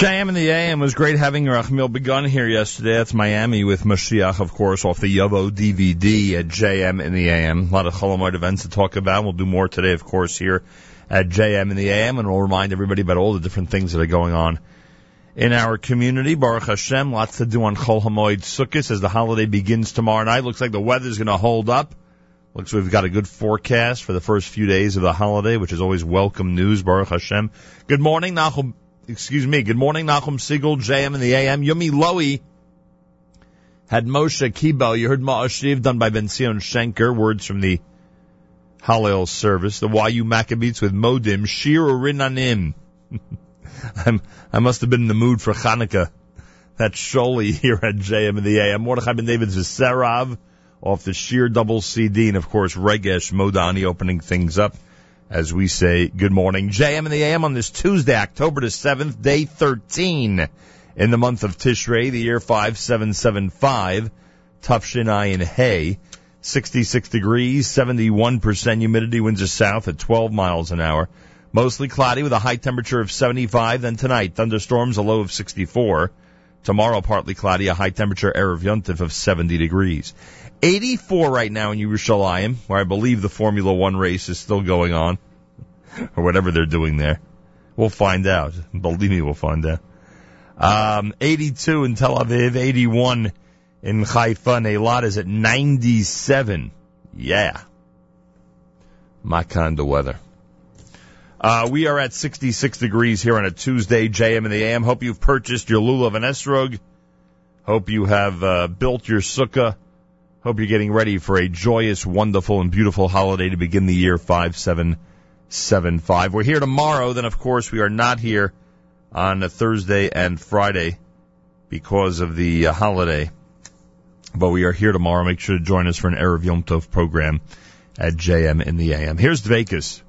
JM in the AM was great having Rachmil Begun here yesterday. That's Miami with Mashiach, of course, off the Yavo DVD at JM in the AM. A lot of Chol Hamoed events to talk about. We'll do more today, of course, here at JM in the AM, and we'll remind everybody about all the different things that are going on in our community. Baruch Hashem, lots to do on Chol Hamoed Sukkot as the holiday begins tomorrow night. Looks like the weather's going to hold up. Looks like we've got a good forecast for the first few days of the holiday, which is always welcome news. Baruch Hashem. Good morning, Nachum. Excuse me. Good morning, Nachum Segal, JM in the AM. Yumi Lowy had Moshe Kibo. You heard Ma'ashiv done by Ben Zion Shenker. Words from the Hallel service. The YU Maccabees with Modim. Shir Urinanim. I'm, I must have been in the mood for Hanukkah. That's Sholi here at JM in the AM. Mordechai Ben David's Serav off the Sheer Double CD, and of course Regesh Modani opening things up as we say good morning. JM and the AM on this Tuesday, October the 7th, day 13 in the month of Tishrei, the year 5775, Tufshin in Hay. 66 degrees, 71% humidity, winds are south at 12 miles an hour. Mostly cloudy with a high temperature of 75. Then tonight, thunderstorms, a low of 64. Tomorrow, partly cloudy, a high temperature, Erev Yontif of 70 degrees. 84 right now in Yerushalayim, where I believe the Formula One race is still going on, or whatever they're doing there. We'll find out. Believe me, we'll find out. Um, 82 in Tel Aviv, 81 in Haifa, and Eilat is at 97. Yeah. My kind of weather. Uh, we are at 66 degrees here on a Tuesday, JM in the AM. Hope you've purchased your lulav and esrog. Hope you have uh, built your sukkah. Hope you're getting ready for a joyous, wonderful, and beautiful holiday to begin the year 5775. We're here tomorrow. Then, of course, we are not here on Thursday and Friday because of the uh, holiday. But we are here tomorrow. Make sure to join us for an Erev Yom Tov program at JM in the AM. Here's Dvekas.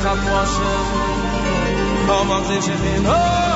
Kocham Moshe, Kocham Zeshe,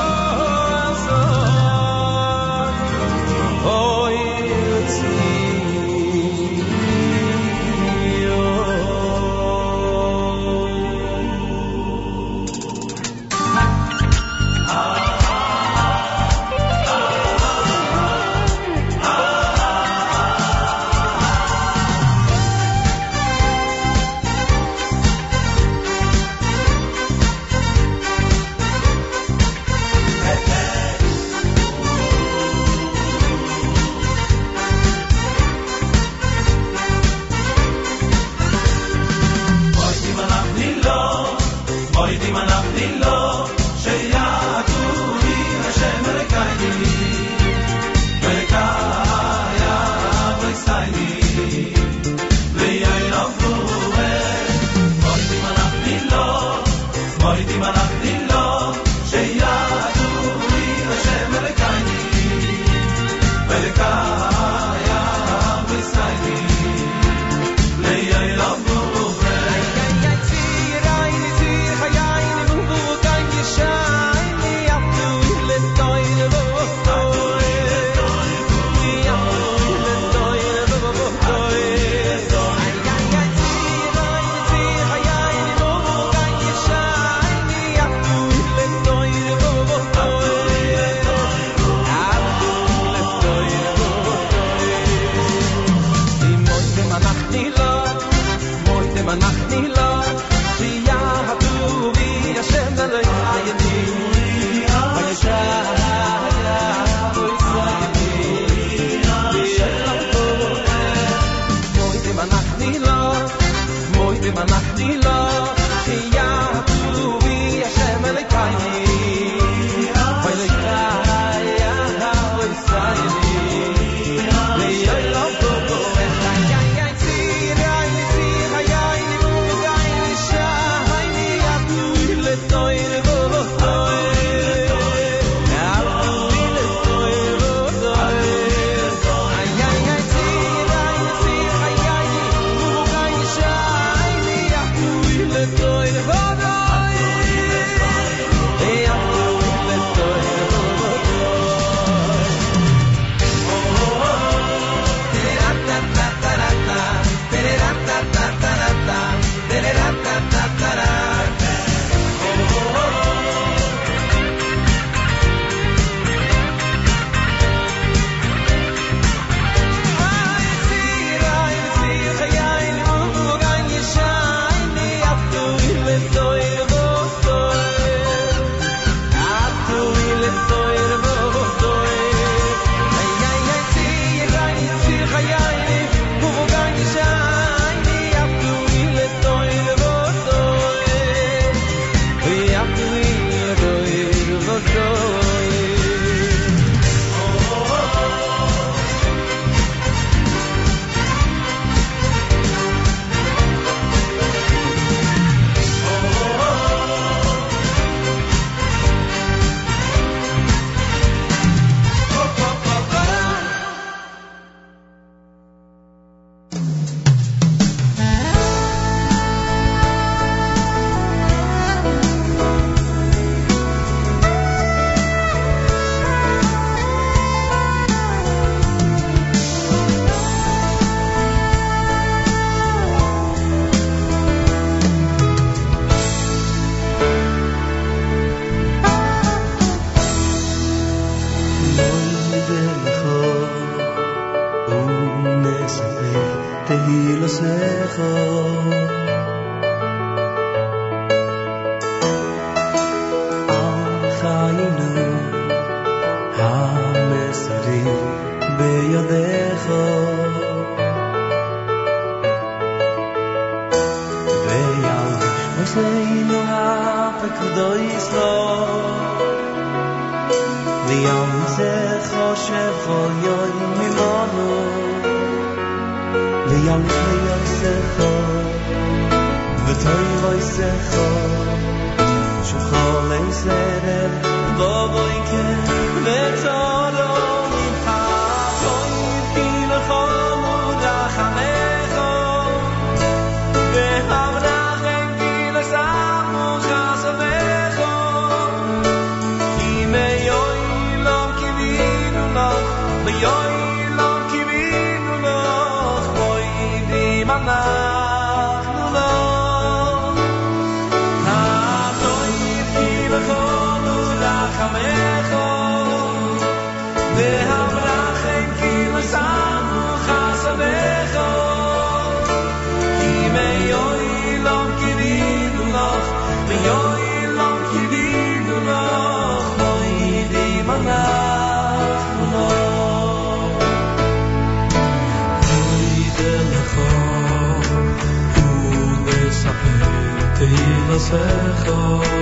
واسه خواب.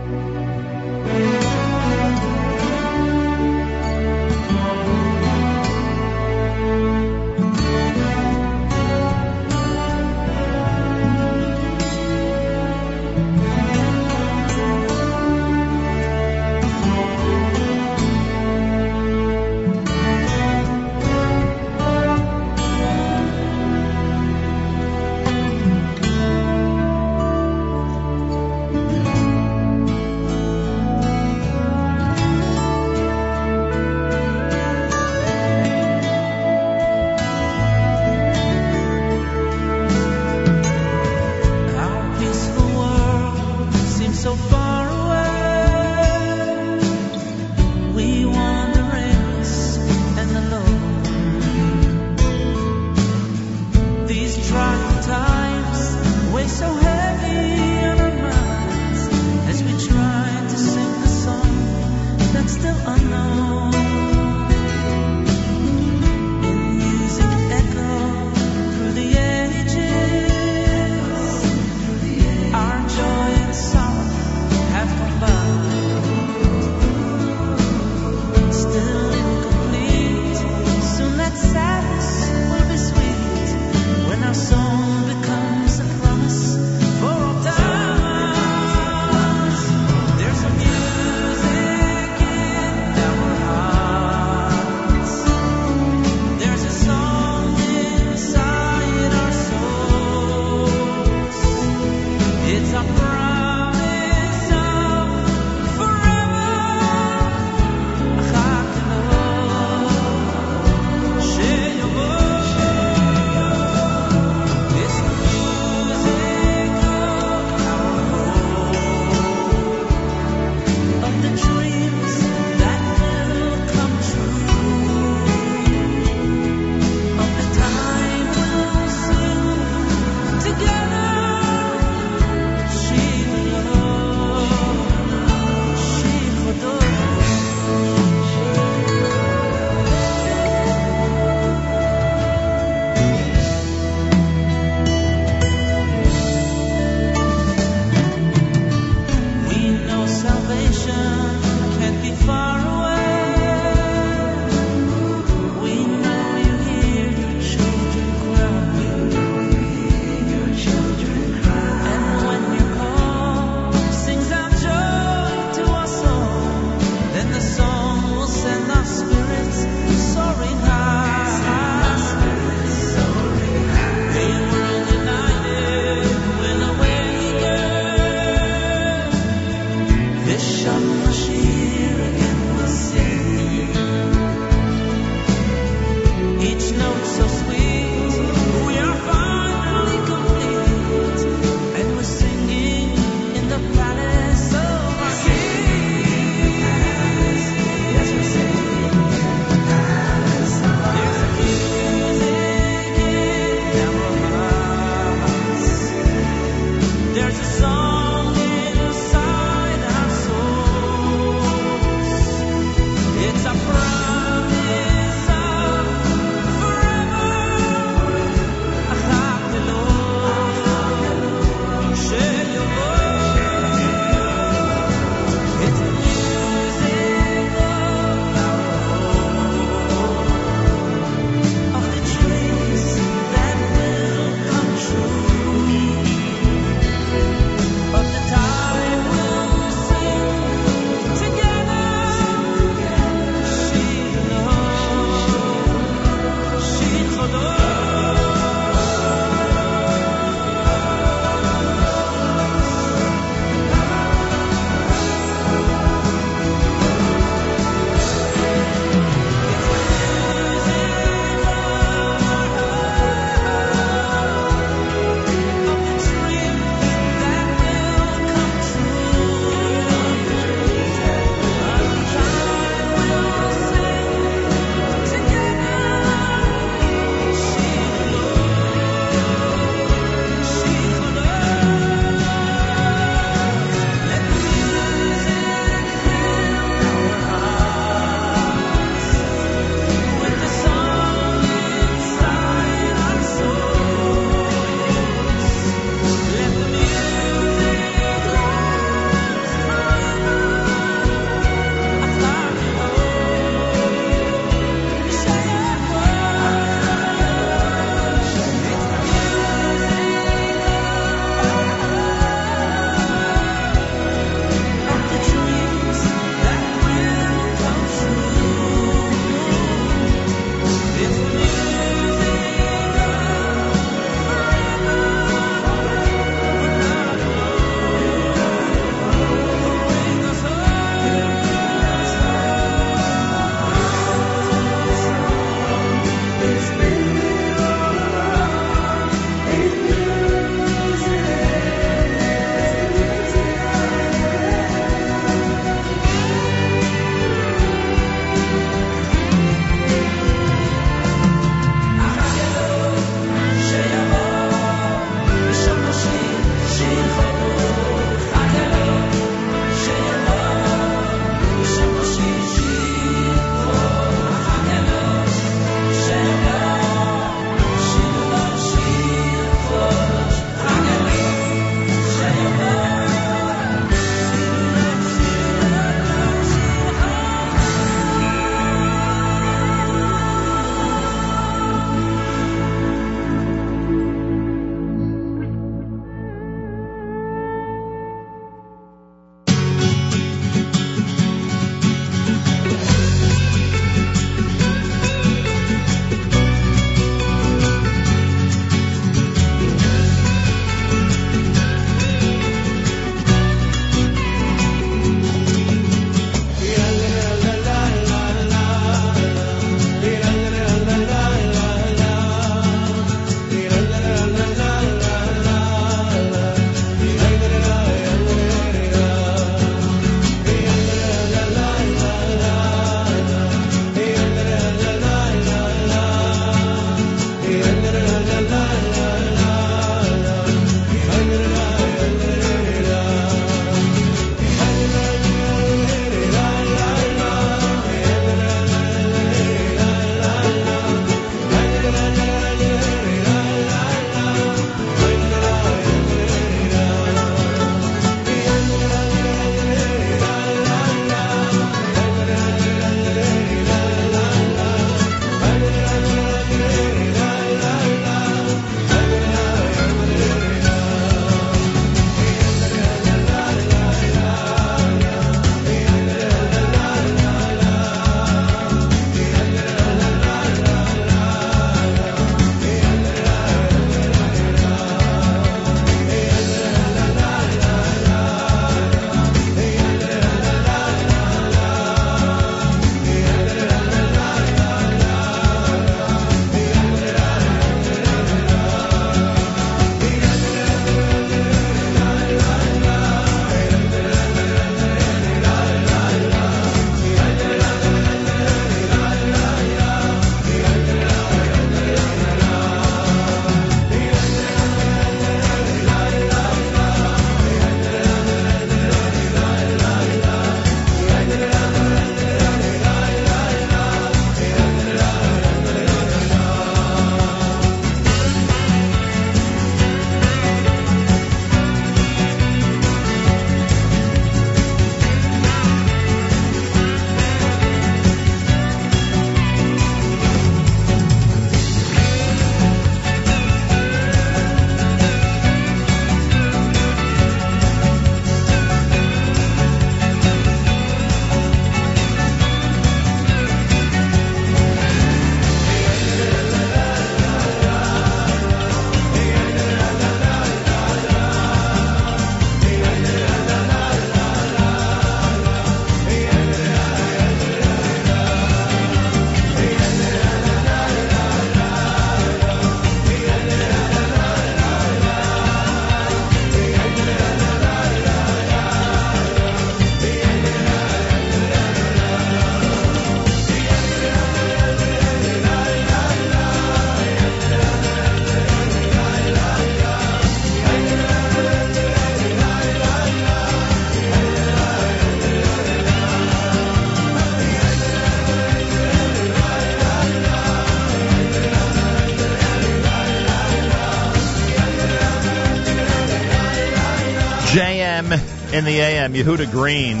In the AM. Yehuda Green.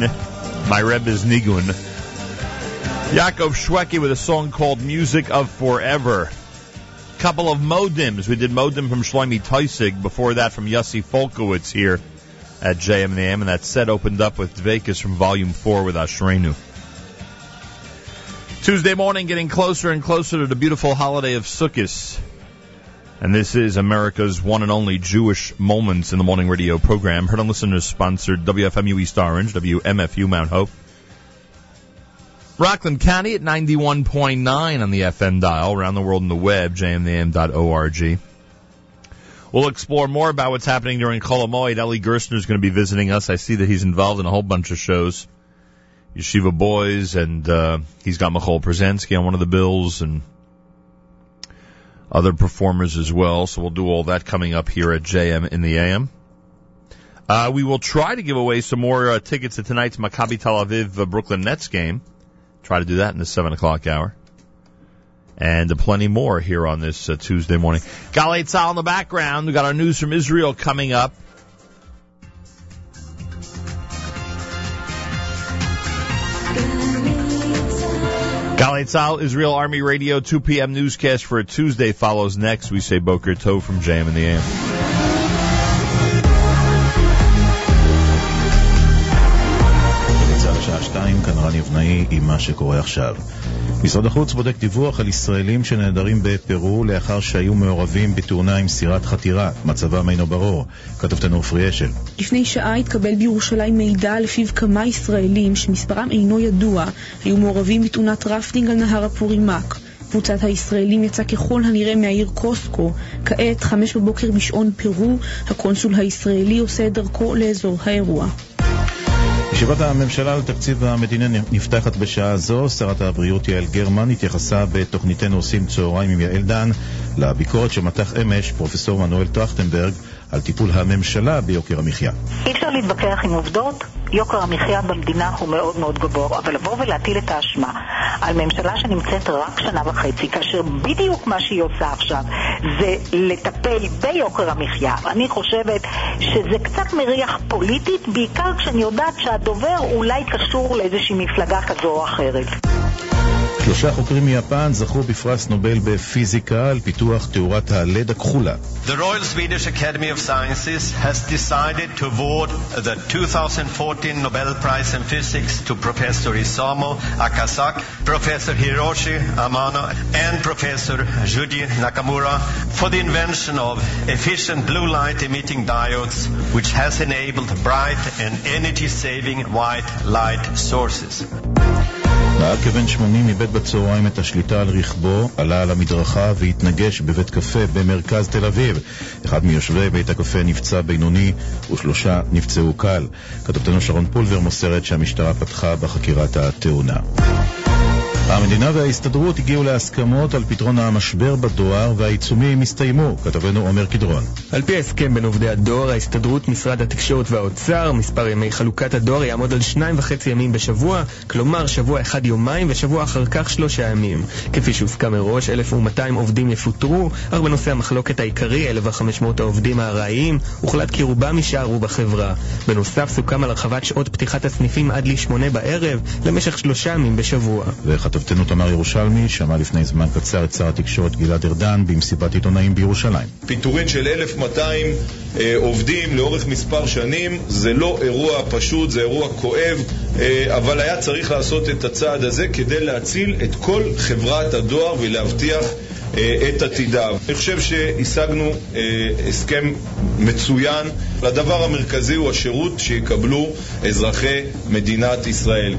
My Reb is Nigun. Yaakov Shweki with a song called Music of Forever. Couple of modems. We did modem from Shlomi Teisig. Before that from Yossi Folkowitz here at JM the AM. And that set opened up with Dvekas from Volume 4 with Ashrenu. Tuesday morning getting closer and closer to the beautiful holiday of Sukkot. And this is America's one and only Jewish Moments in the Morning radio program. Heard on listeners sponsored WFMU East Orange, WMFU Mount Hope. Rockland County at 91.9 on the FM dial, around the world on the web, jmnam.org. We'll explore more about what's happening during Kolomoid. Eli Gerstner is going to be visiting us. I see that he's involved in a whole bunch of shows. Yeshiva Boys, and uh, he's got Michal Przensky on one of the bills, and other performers as well. So we'll do all that coming up here at JM in the AM. Uh, we will try to give away some more uh, tickets to tonight's Maccabi Tel Aviv uh, Brooklyn Nets game. Try to do that in the seven o'clock hour. And plenty more here on this uh, Tuesday morning. Tzal in the background. We got our news from Israel coming up. Galei Tzahal, Israel Army Radio, 2 p.m. newscast for a Tuesday follows next. We say Boker Tov from JM in the AM. צה"ל השעה 2, כאן רני אבנאי עם מה שקורה עכשיו. משרד החוץ בודק דיווח על ישראלים שנעדרים בפרו לאחר שהיו מעורבים בתאונה עם סירת חתירה. מצבם אינו ברור. כתבתנו עופרי אשל. לפני שעה התקבל בירושלים מידע לפיו כמה ישראלים שמספרם אינו ידוע היו מעורבים בתאונת רפטינג על נהר הפורימק. קבוצת הישראלים יצאה ככל הנראה מהעיר קוסקו. כעת, חמש בבוקר בשעון פרו, הקונסול הישראלי עושה את דרכו לאזור האירוע. ישיבת הממשלה על תקציב המדינה נפתחת בשעה זו. שרת הבריאות יעל גרמן התייחסה בתוכניתנו עושים צהריים עם יעל דן לביקורת שמתח אמש פרופסור מנואל טרכטנברג על טיפול הממשלה ביוקר המחיה. אי אפשר להתווכח עם עובדות, יוקר המחיה במדינה הוא מאוד מאוד גבוה, אבל לבוא ולהטיל את האשמה על ממשלה שנמצאת רק שנה וחצי, כאשר בדיוק מה שהיא עושה עכשיו זה לטפל ביוקר המחיה, אני חושבת שזה קצת מריח פוליטית, בעיקר כשאני יודעת שהדובר אולי קשור לאיזושהי מפלגה כזו או אחרת. שלושה חוקרים מיפן זכו בפרס נובל בפיזיקה על פיתוח תאורת הלד הכחולה. The Royal Swedish Academy of Sciences has decided to award the 2014 Nobel Prize in Physics to Professor Isamu Akasaki, Professor Hiroshi Amano and Professor Shuji Nakamura for the invention of efficient blue light emitting diodes which has enabled bright and energy saving white light sources. נהג כבן 80 איבד בצהריים את השליטה על רכבו, עלה על המדרכה והתנגש בבית קפה במרכז תל אביב. אחד מיושבי בית הקפה נפצע בינוני ושלושה נפצעו קל. כתבתנו שרון פולבר מוסרת שהמשטרה פתחה בחקירת התאונה. המדינה וההסתדרות הגיעו להסכמות על פתרון המשבר בדואר והעיצומים הסתיימו, כתבנו עומר קדרון. על פי ההסכם בין עובדי הדואר, ההסתדרות, משרד התקשורת והאוצר, מספר ימי חלוקת הדואר יעמוד על שניים וחצי ימים בשבוע, כלומר שבוע אחד יומיים ושבוע אחר כך שלושה ימים. כפי שהוסכם מראש, 1,200 עובדים יפוטרו, אך בנושא המחלוקת העיקרי, 1,500 העובדים הארעיים, הוחלט כי רובם יישארו בחברה. בנוסף, סוכם על הרחבת שעות פתיחת הסניפים עד לשמונה בערב, למשך שלושה ימים בשבוע. וכתבתנו תמר ירושלמי שמעה לפני זמן קצר את שר התקשורת גלעד ארדן במסיבת עיתונאים בירושלים. פיטורין של 1,200 אה, עובדים לאורך מספר שנים זה לא אירוע פשוט, זה אירוע כואב, אה, אבל היה צריך לעשות את הצעד הזה כדי להציל את כל חברת הדואר ולהבטיח אה, את עתידה. אני חושב שהשגנו אה, הסכם מצוין. הדבר המרכזי הוא השירות שיקבלו אזרחי מדינת ישראל.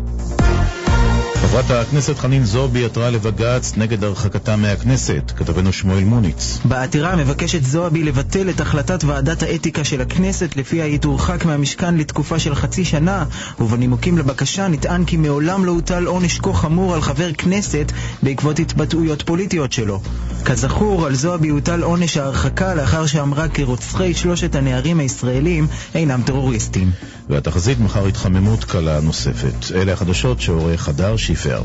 חברת הכנסת חנין זועבי עתרה לבג"ץ נגד הרחקתה מהכנסת, כתבנו שמואל מוניץ. בעתירה מבקשת זועבי לבטל את החלטת ועדת האתיקה של הכנסת לפיה היא תורחק מהמשכן לתקופה של חצי שנה, ובנימוקים לבקשה נטען כי מעולם לא הוטל עונש כה חמור על חבר כנסת בעקבות התבטאויות פוליטיות שלו. כזכור, על זועבי הוטל עונש ההרחקה לאחר שאמרה כי רוצחי שלושת הנערים הישראלים אינם טרוריסטים. והתחזית מחר התחממות קלה נוספת. אלה החדשות שעורך הדר שיפר.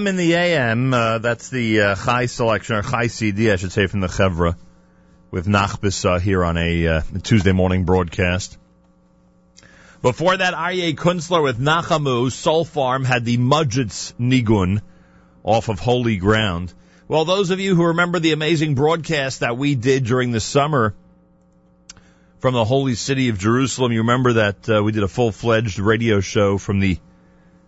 JM in the AM. Uh, that's the uh, high selection or high CD, I should say, from the Chevra with Nachbis uh, here on a uh, Tuesday morning broadcast. Before that, Aryeh Kunstler with Nachamu. Soul Farm had the Modzitz Nigun off of Holy Ground. Well, those of you who remember the amazing broadcast that we did during the summer from the holy city of Jerusalem, you remember that uh, we did a full-fledged radio show from the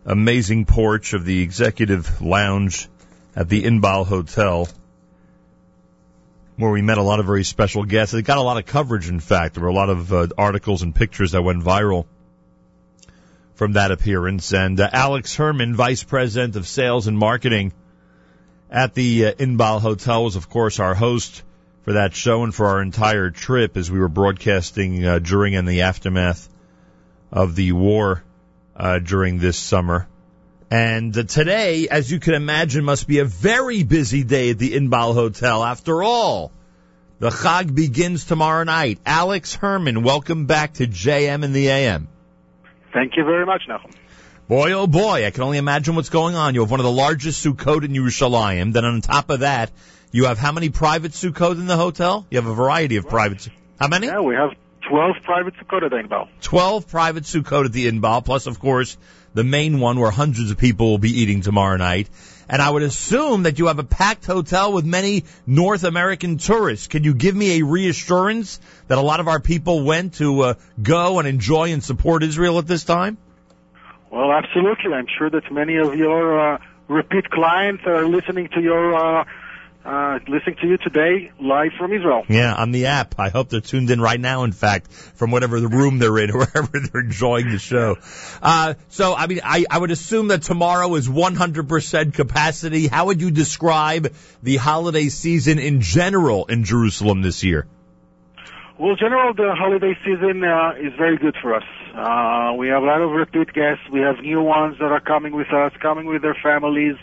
amazing porch of the executive lounge at the Inbal Hotel, where we met a lot of very special guests. It got a lot of coverage, in fact. There were a lot of uh, articles and pictures that went viral from that appearance. And uh, Alex Herman, Vice President of Sales and Marketing at the uh, Inbal Hotel, was, of course, our host for that show and for our entire trip as we were broadcasting uh, during and the aftermath of the war uh, during this summer. And uh, today, as you can imagine, must be a very busy day at the Inbal Hotel. After all, the Chag begins tomorrow night. Alex Herman, welcome back to JM and the AM. Thank you very much, Nachum. Boy, oh boy, I can only imagine what's going on. You have one of the largest Sukkot in Yerushalayim. Then on top of that, you have how many private Sukkot in the hotel? You have a variety of private. How many? Yeah, we have 12 private Sukkot at Inbal. 12 private Sukkot at the Inbal, plus, of course, the main one where hundreds of people will be eating tomorrow night. And I would assume that you have a packed hotel with many North American tourists. Can you give me a reassurance that a lot of our people went to uh, go and enjoy and support Israel at this time? Well, absolutely. I'm sure that many of your uh, repeat clients are listening to your uh, uh, listening to you today live from Israel. Yeah, on the app. I hope they're tuned in right now, in fact, from whatever the room they're in, or wherever they're enjoying the show. Uh, so, I mean, I, I would assume that tomorrow is 100% capacity. How would you describe the holiday season in general in Jerusalem this year? Well, in general, the holiday season uh, is very good for us. Uh, we have a lot of repeat guests. We have new ones that are coming with us, coming with their families,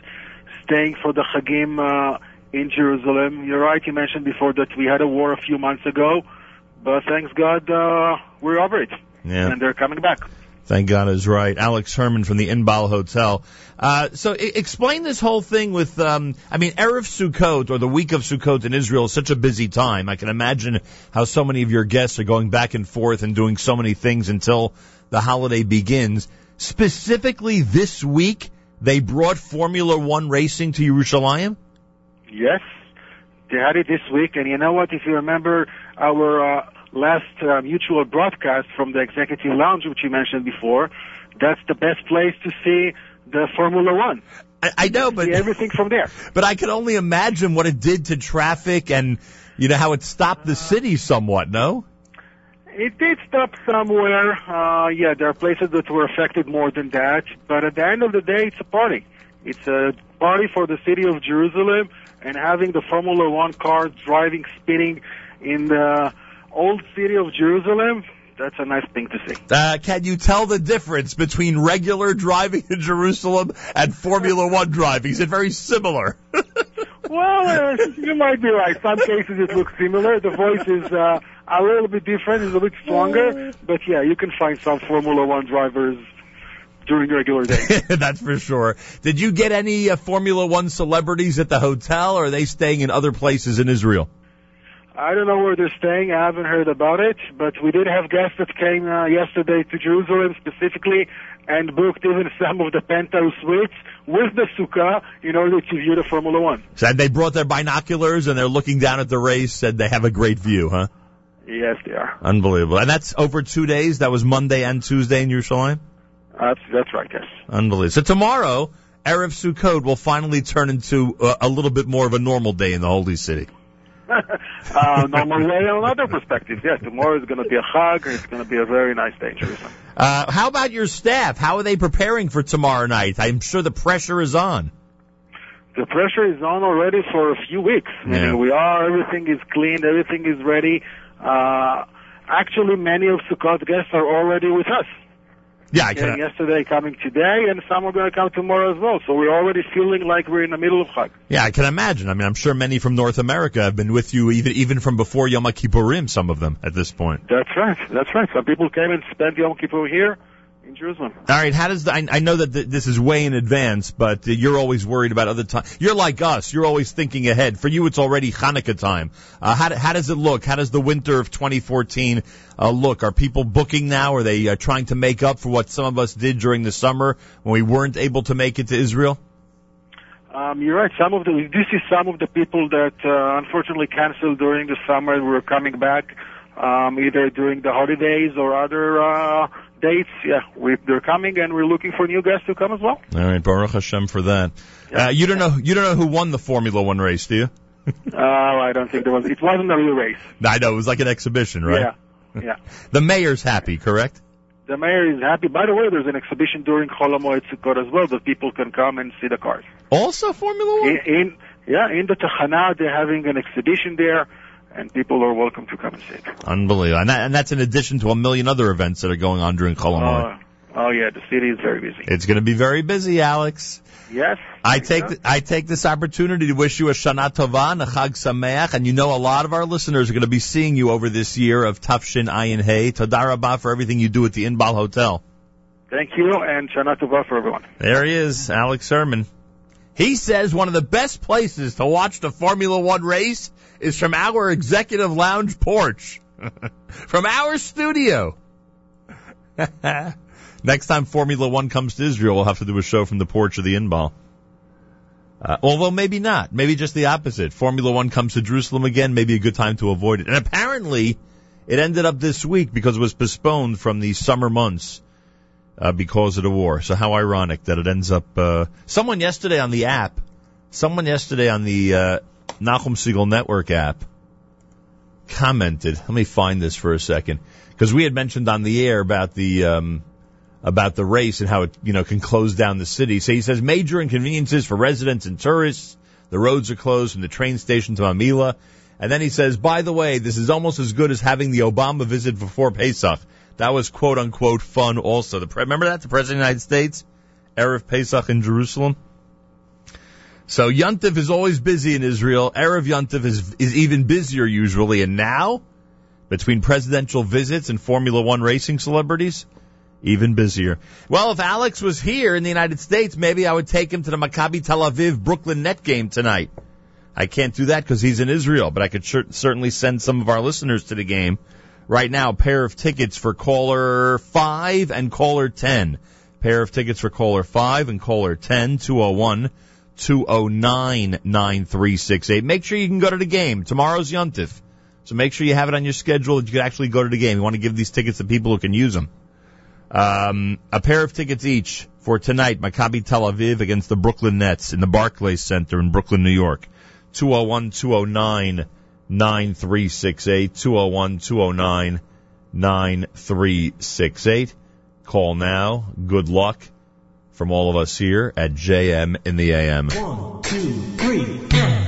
staying for the Chagim uh, in Jerusalem. You're right, you mentioned before that we had a war a few months ago, but thanks God, uh, we're over it. Yeah. And they're coming back. Thank God is right. Alex Herman from the Inbal Hotel. Uh, so I- explain this whole thing with, um, I mean, Erev Sukkot or the week of Sukkot in Israel is such a busy time. I can imagine how so many of your guests are going back and forth and doing so many things until the holiday begins. Specifically this week, they brought Formula One racing to Yerushalayim? Yes, they had it this week, and you know what? If you remember our uh, last uh, mutual broadcast from the executive lounge, which you mentioned before, that's the best place to see the Formula One. I, I know, but everything from there. But I can only imagine what it did to traffic and, you know, how it stopped the city somewhat, no? It did stop somewhere. Uh, yeah, there are places that were affected more than that. But at the end of the day, it's a party. It's a party for the city of Jerusalem, and having the Formula One car driving, spinning in the old city of Jerusalem, that's a nice thing to see. Uh, can you tell the difference between regular driving in Jerusalem and Formula One driving? Is it very similar? Well, uh, you might be right. Some cases it looks similar. The voice is uh, a little bit different, it's a bit stronger. But yeah, you can find some Formula One drivers during regular days. That's for sure. Did you get any uh, Formula One celebrities at the hotel, or are they staying in other places in Israel? I don't know where they're staying. I haven't heard about it, but we did have guests that came uh, yesterday to Jerusalem specifically and booked even some of the penthouse suites with the sukkah in order to view the Formula One. Said they brought their binoculars and they're looking down at the race. Said they have a great view, huh? Yes, they are. Unbelievable. And that's over two days. That was Monday and Tuesday in Yerushalayim. That's that's right. Yes. Unbelievable. So tomorrow, Erev Sukkot will finally turn into uh, a little bit more of a normal day in the Holy City. uh, normal way on other perspectives. Yes, tomorrow is going to be a chag. And it's going to be a very nice day Jerusalem. Uh, how about your staff? How are they preparing for tomorrow night? I'm sure the pressure is on. The pressure is on already for a few weeks. Yeah. we are, everything is clean, everything is ready. Uh, actually, many of Sukkot guests are already with us. Yeah, I Came can. yesterday, coming today, and some are going to come tomorrow as well. So we're already feeling like we're in the middle of Chag. Yeah, I can imagine. I mean, I'm sure many from North America have been with you even even from before Yom Kippurim. Some of them at this point. That's right. That's right. Some people came and spent Yom Kippur here Jerusalem. All right, how does the, I, I know that th- this is way in advance, but uh, you're always worried about other time. You're like us. You're always thinking ahead. For you, it's already Hanukkah time. Uh, how, do- how does it look? How does the winter of 2014 uh, look? Are people booking now? Are they uh, trying to make up for what some of us did during the summer when we weren't able to make it to Israel? Um, you're right. Some of the we do see some of the people that uh, unfortunately canceled during the summer and were coming back um, either during the holidays or other uh, dates. Yeah, we, they're coming, and we're looking for new guests to come as well. All right, Baruch Hashem for that. Uh, you don't know you don't know who won the Formula One race, do you? uh, I don't think there was. It wasn't a real race. I know it was like an exhibition, right? Yeah, yeah. The mayor's happy, correct? The mayor is happy. By the way, there's an exhibition during Chol Hamoed Sukkot as well that people can come and see the cars. Also Formula One. In, in yeah, in the Tachana, they're having an exhibition there, and people are welcome to come and see it. Unbelievable, and, that, and that's in addition to a million other events that are going on during Chol Uh, oh yeah, the city is very busy. It's going to be very busy, Alex. Yes. I take th- I take this opportunity to wish you a Shana Tova and a Chag Sameach, and you know a lot of our listeners are going to be seeing you over this year of Tafshin Ayin Hay. Todah Rabah for everything you do at the Inbal Hotel. Thank you, and Shana Tova for everyone. There he is, Alex Herman. He says one of the best places to watch the Formula One race is from our executive lounge porch, from our studio. Next time Formula One comes to Israel, we'll have to do a show from the porch of the Inbal. Uh, although maybe not. Maybe just the opposite. Formula One comes to Jerusalem again, maybe a good time to avoid it. And apparently, it ended up this week because it was postponed from the summer months uh, because of the war. So how ironic that it ends up. Uh, someone yesterday on the app, someone yesterday on the uh, Nachum Segal Network app commented. Let me find this for a second because we had mentioned on the air about the um, about the race and how it you know can close down the city. So he says major inconveniences for residents and tourists. The roads are closed from the train station to Mamilla. And then he says, by the way, this is almost as good as having the Obama visit before Pesach. That was quote unquote fun also. The pre- remember that? The President of the United States? Erev Pesach in Jerusalem? So Yontif is always busy in Israel. Erev Yontif is, is even busier usually. And now, between presidential visits and Formula One racing celebrities, even busier. Well, if Alex was here in the United States, maybe I would take him to the Maccabi Tel Aviv Brooklyn net game tonight. I can't do that because he's in Israel, but I could cer- certainly send some of our listeners to the game. Right now, pair of tickets for caller 5 and caller 10. Pair of tickets for caller 5 and caller 10, 201 209 9368. Make sure you can go to the game. Tomorrow's Yontif. So make sure you have it on your schedule that you can actually go to the game. You want to give these tickets to people who can use them. Um, a pair of tickets each for tonight, Maccabi Tel Aviv against the Brooklyn Nets in the Barclays Center in Brooklyn, New York. 201 209 9368. 201 209 9368. Call now. Good luck from all of us here at JM in the AM. One, two, three. JM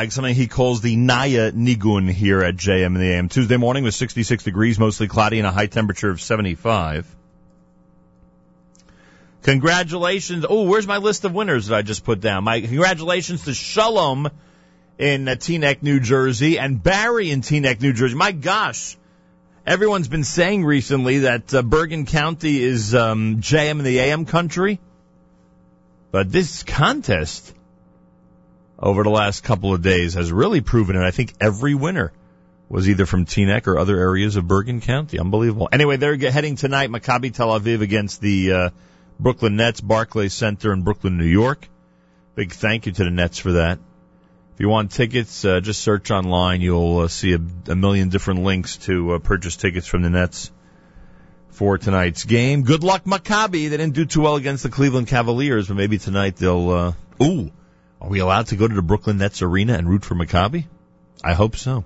Ari something he calls the Naya Nigun here at JM in the AM. Tuesday morning was 66 degrees, mostly cloudy, and a high temperature of 75. Congratulations. Oh, where's my list of winners that I just put down? My congratulations to Shalom in uh, Teaneck, New Jersey, and Barry in Teaneck, New Jersey. My gosh. Everyone's been saying recently that uh, Bergen County is um, JM in the AM country. But this contest over the last couple of days has really proven it. I think every winner was either from Teaneck or other areas of Bergen County. Unbelievable. Anyway, they're heading tonight, Maccabi Tel Aviv against the uh, Brooklyn Nets, Barclays Center in Brooklyn, New York. Big thank you to the Nets for that. If you want tickets, uh, just search online. You'll uh, see a, a million different links to uh, purchase tickets from the Nets for tonight's game. Good luck, Maccabi. They didn't do too well against the Cleveland Cavaliers, but maybe tonight they'll. Uh, ooh, are we allowed to go to the Brooklyn Nets arena and root for Maccabi? I hope so.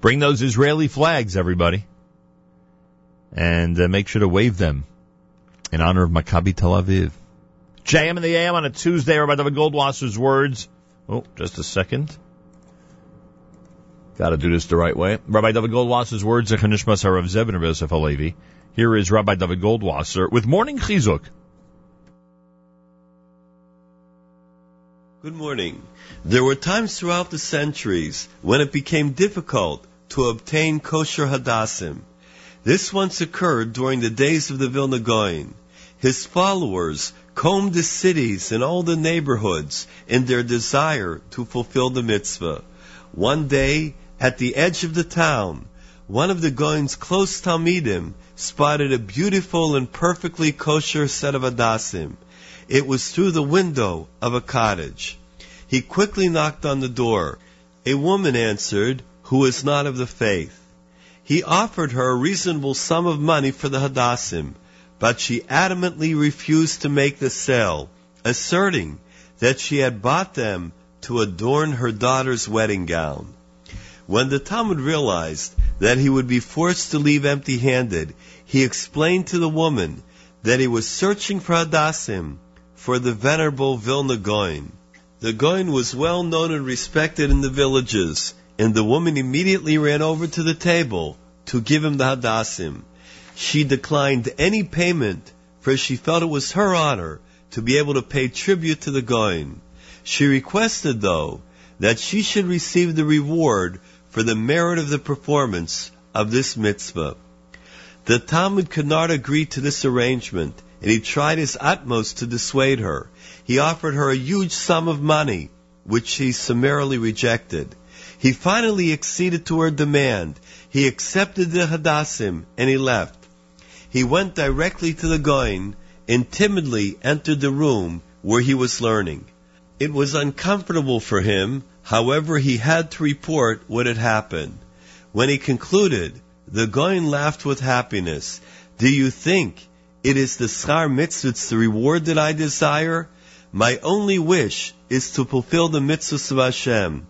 Bring those Israeli flags, everybody. And uh, make sure to wave them in honor of Maccabi Tel Aviv. JM in the AM on a Tuesday, Rabbi David Goldwasser's words. Oh, just a second. Got to do this the right way. Rabbi David Goldwasser's words, Zechanishmas Harav Zebin Halevi. Here is Rabbi David Goldwasser with Morning Chizuk. Good morning. There were times throughout the centuries when it became difficult to obtain kosher hadassim. This once occurred during the days of the Vilna Gaon. His followers combed the cities and all the neighborhoods in their desire to fulfill the mitzvah. One day, at the edge of the town, one of the Gaon's close Talmidim spotted a beautiful and perfectly kosher set of hadassim. It was through the window of a cottage. He quickly knocked on the door. A woman answered, who was not of the faith. He offered her a reasonable sum of money for the hadassim, but she adamantly refused to make the sale, asserting that she had bought them to adorn her daughter's wedding gown. When the Talmid realized that he would be forced to leave empty-handed, he explained to the woman that he was searching for hadassim for the venerable Vilna Gaon. The Gaon was well known and respected in the villages, and the woman immediately ran over to the table to give him the hadassim. She declined any payment, for she felt it was her honor to be able to pay tribute to the Gaon. She requested, though, that she should receive the reward for the merit of the performance of this mitzvah. The Talmid could not agree to this arrangement, and he tried his utmost to dissuade her. He offered her a huge sum of money, which she summarily rejected. He finally acceded to her demand. He accepted the hadassim and he left. He went directly to the Gaon and timidly entered the room where he was learning. It was uncomfortable for him, however, he had to report what had happened. When he concluded, the Gaon laughed with happiness. Do you think it is the schar mitzvahs, the reward that I desire? My only wish is to fulfill the mitzvahs of Hashem.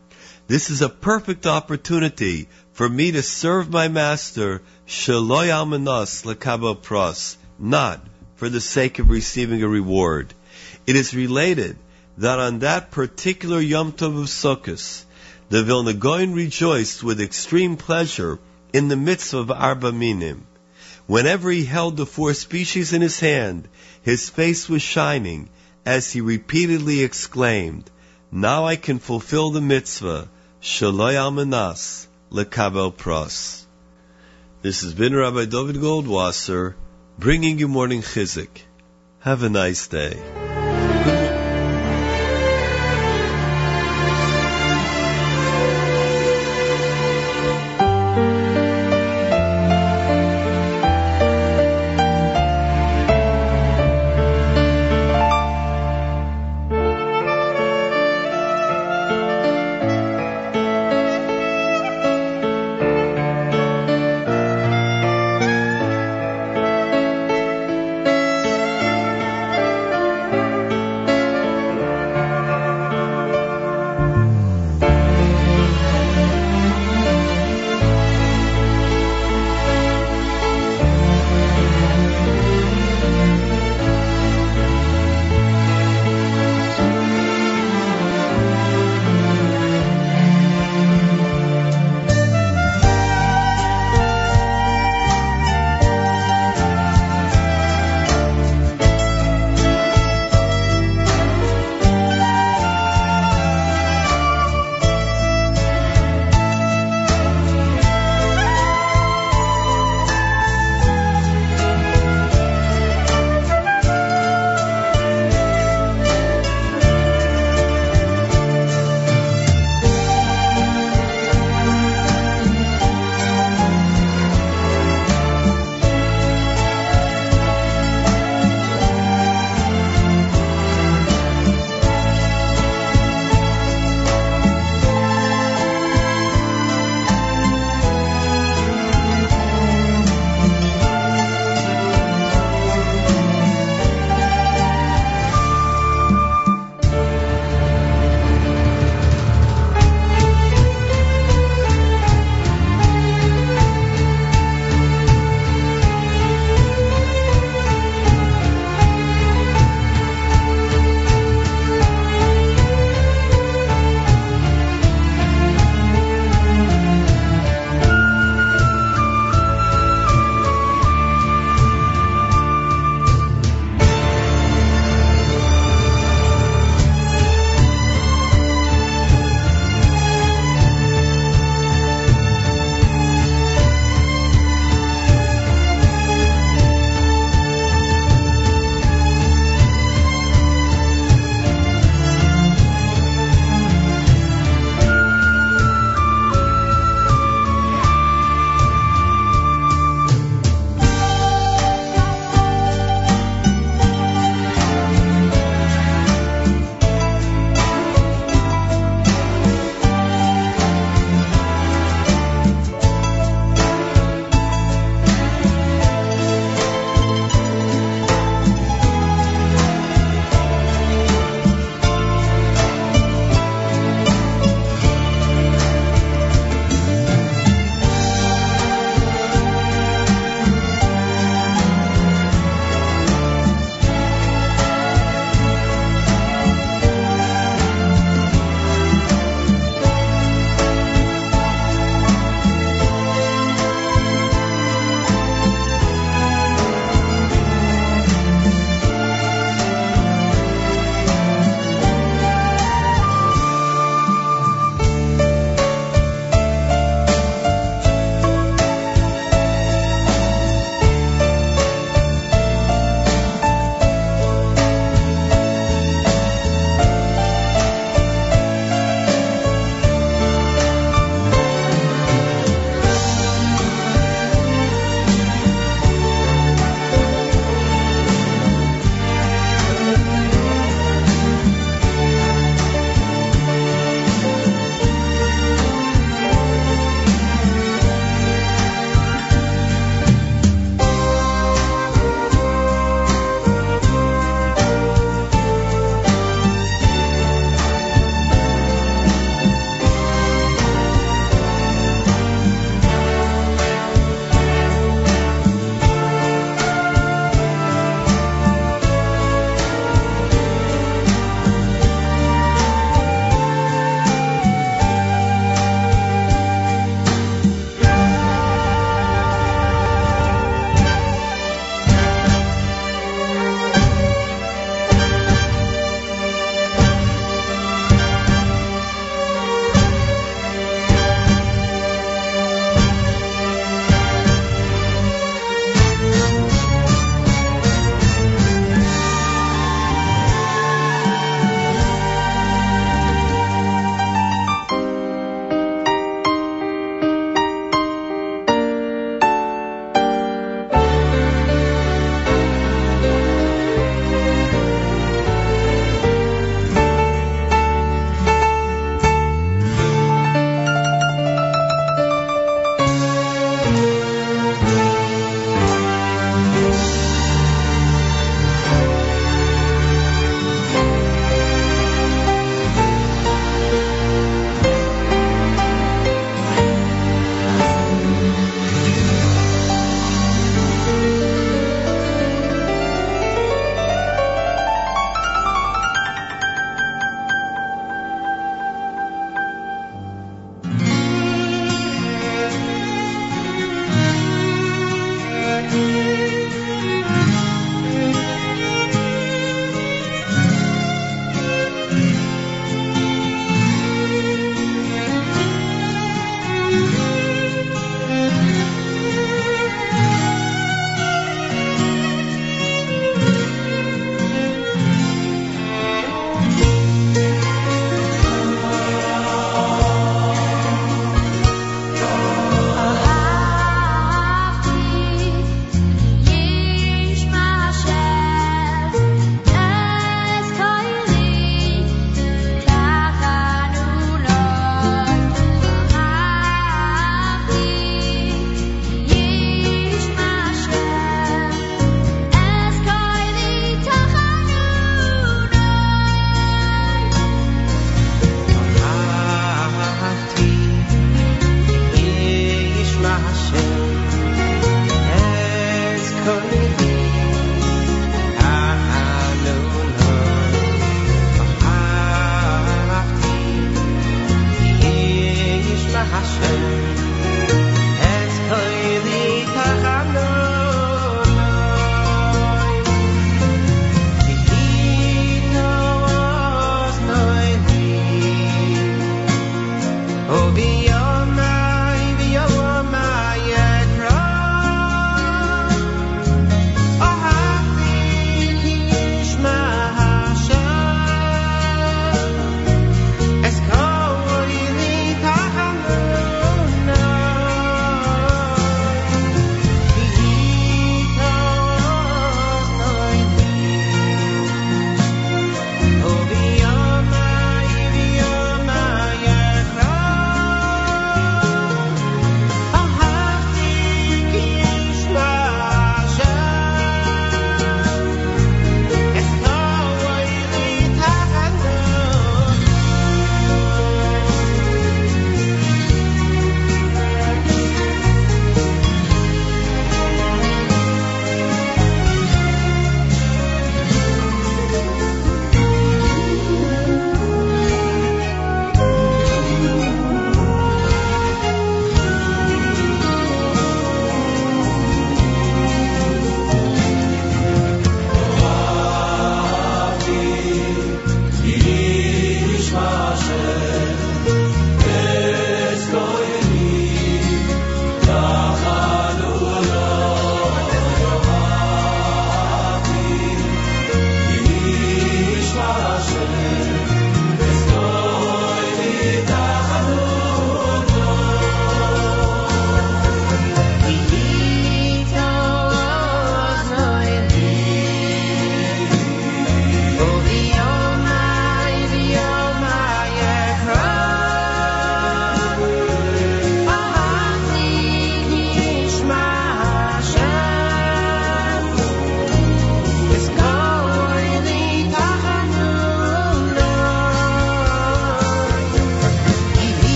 This is a perfect opportunity for me to serve my master, Shaloi Almanos Lekabo Pros, not for the sake of receiving a reward. It is related that on that particular Yom Tov of Sukkot, the Vilna Gaon rejoiced with extreme pleasure in the midst of Arba Minim. Whenever he held the four species in his hand, his face was shining as he repeatedly exclaimed, Now I can fulfill the mitzvah, Shaloi Almanas, Lekabel Pros. This has been Rabbi David Goldwasser, bringing you morning chizik. Have a nice day.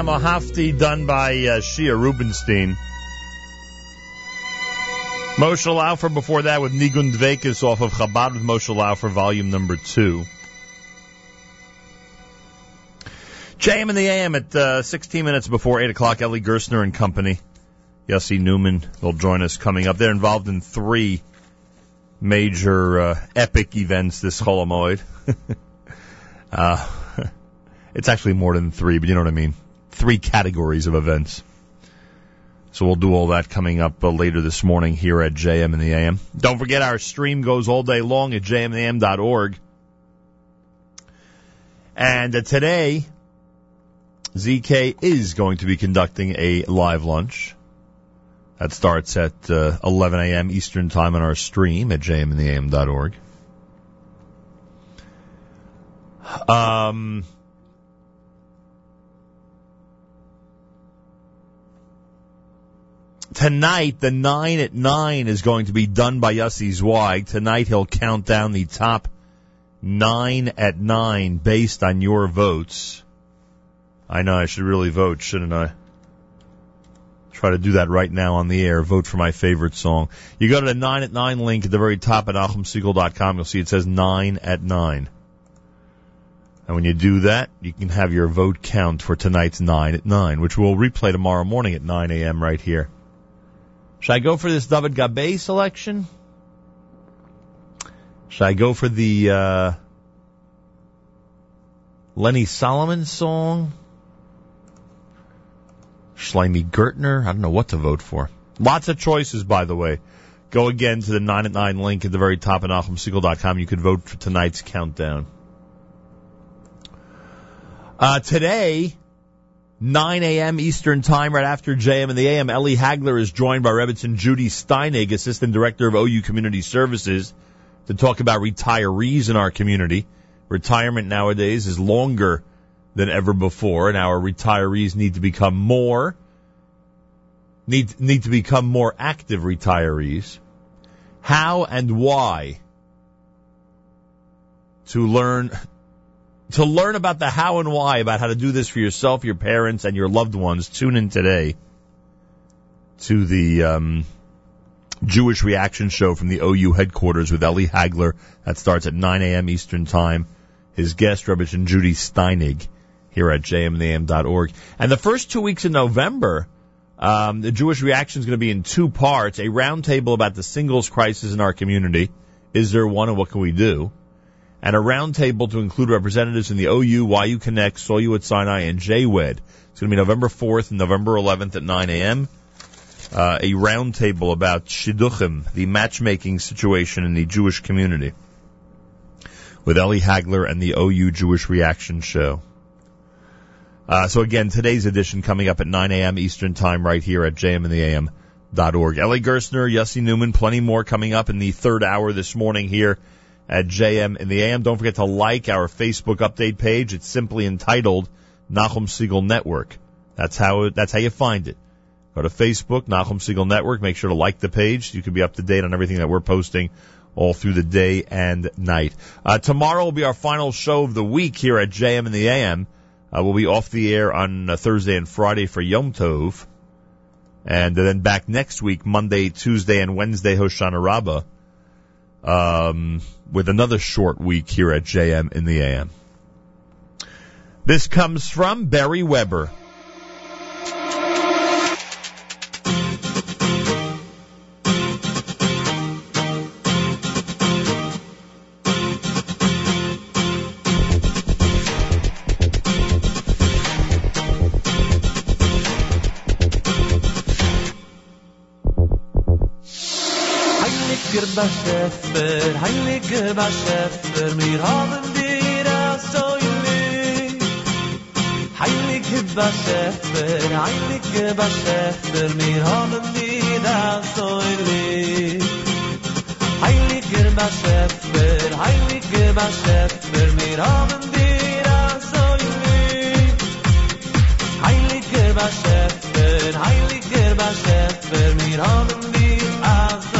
JM in the AM, a Hafti done by uh, Shia Rubenstein. Moshe Laufer before that with Nigun Dvekas off of Chabad with Moshe Laufer, volume number two. JM in the AM at uh, 16 minutes before 8 o'clock, Eli Gerstner and company. Yossi Neuman will join us coming up. They're involved in three major uh, epic events this Chol Hamoed. uh, it's actually more than three, but you know what I mean. Three categories of events. So we'll do all that coming up uh, later this morning here at JM in the AM. Don't forget our stream goes all day long at jmintheam.org. And uh, today, ZK is going to be conducting a live lunch. That starts at uh, 11 a.m. Eastern Time on our stream at jmintheam.org. Um, tonight, the 9 at 9 is going to be done by Yossi Zweig. Tonight he'll count down the top 9 at 9 based on your votes. I know I should really vote, shouldn't I? Try to do that right now on the air. Vote for my favorite song. You go to the 9 at 9 link at the very top at NachumSegal.com. You'll see it says 9 at 9. And when you do that, you can have your vote count for tonight's 9 at 9, which we'll replay tomorrow morning at 9 a.m. right here. Should I go for this David Gabe selection? Should I go for the uh, Lenny Solomon song? Shloime Gertner? I don't know what to vote for. Lots of choices, by the way. Go again to the 9 at 9 link at the very top at NachumSegal.com. You could vote for tonight's countdown. Uh, today, 9 a.m. Eastern Time, right after JM and the AM, Ellie Hagler is joined by Rebbitzin Judy Steinig, Assistant Director of OU Community Services, to talk about retirees in our community. Retirement nowadays is longer than ever before, and our retirees need to become more, need, need to become more active retirees. How and why to learn to learn about the how and why about how to do this for yourself, your parents, and your loved ones, tune in today to the um, Jewish Reaction Show from the OU headquarters with Ellie Hagler. That starts at 9 a.m. Eastern Time. His guest, Rebbe and Judy Steinig, here at jmintheam.org. And the first two weeks in November, um, the Jewish Reaction is going to be in two parts. A roundtable about the singles crisis in our community. Is there one and what can we do? And a roundtable to include representatives from the OU, YU Connect, Saw You at Sinai, and JWED. It's going to be November 4th and November 11th at 9 a.m. Uh, a roundtable about shidduchim, the matchmaking situation in the Jewish community, with Ellie Hagler and the OU Jewish Reaction Show. Uh, so again, today's edition coming up at 9 a.m. Eastern Time right here at jmintheam.org. Eli Gerstner, Yossi Neuman, plenty more coming up in the third hour this morning here at JM in the AM. Don't forget to like our Facebook update page. It's simply entitled Nachum Segal Network. That's how that's how you find it. Go to Facebook, Nachum Segal Network. Make sure to like the page. You can be up to date on everything that we're posting all through the day and night. Uh, tomorrow will be our final show of the week here at JM in the AM. Uh, we'll be off the air on uh, Thursday and Friday for Yom Tov. And then back next week, Monday, Tuesday, and Wednesday, Hoshana Rabbah um, with another short week here at JM in the AM. This comes from Barry Weber. Schäfer, heilige Bar Schäfer, mir haben dir a so lieb. Heilige Bar Schäfer, heilige Bar Schäfer, mir haben dir a so lieb. Heilige Bar Schäfer, heilige Bar Schäfer, mir haben dir a so lieb. Heilige Bar Schäfer, heilige Bar Schäfer, mir haben dir a so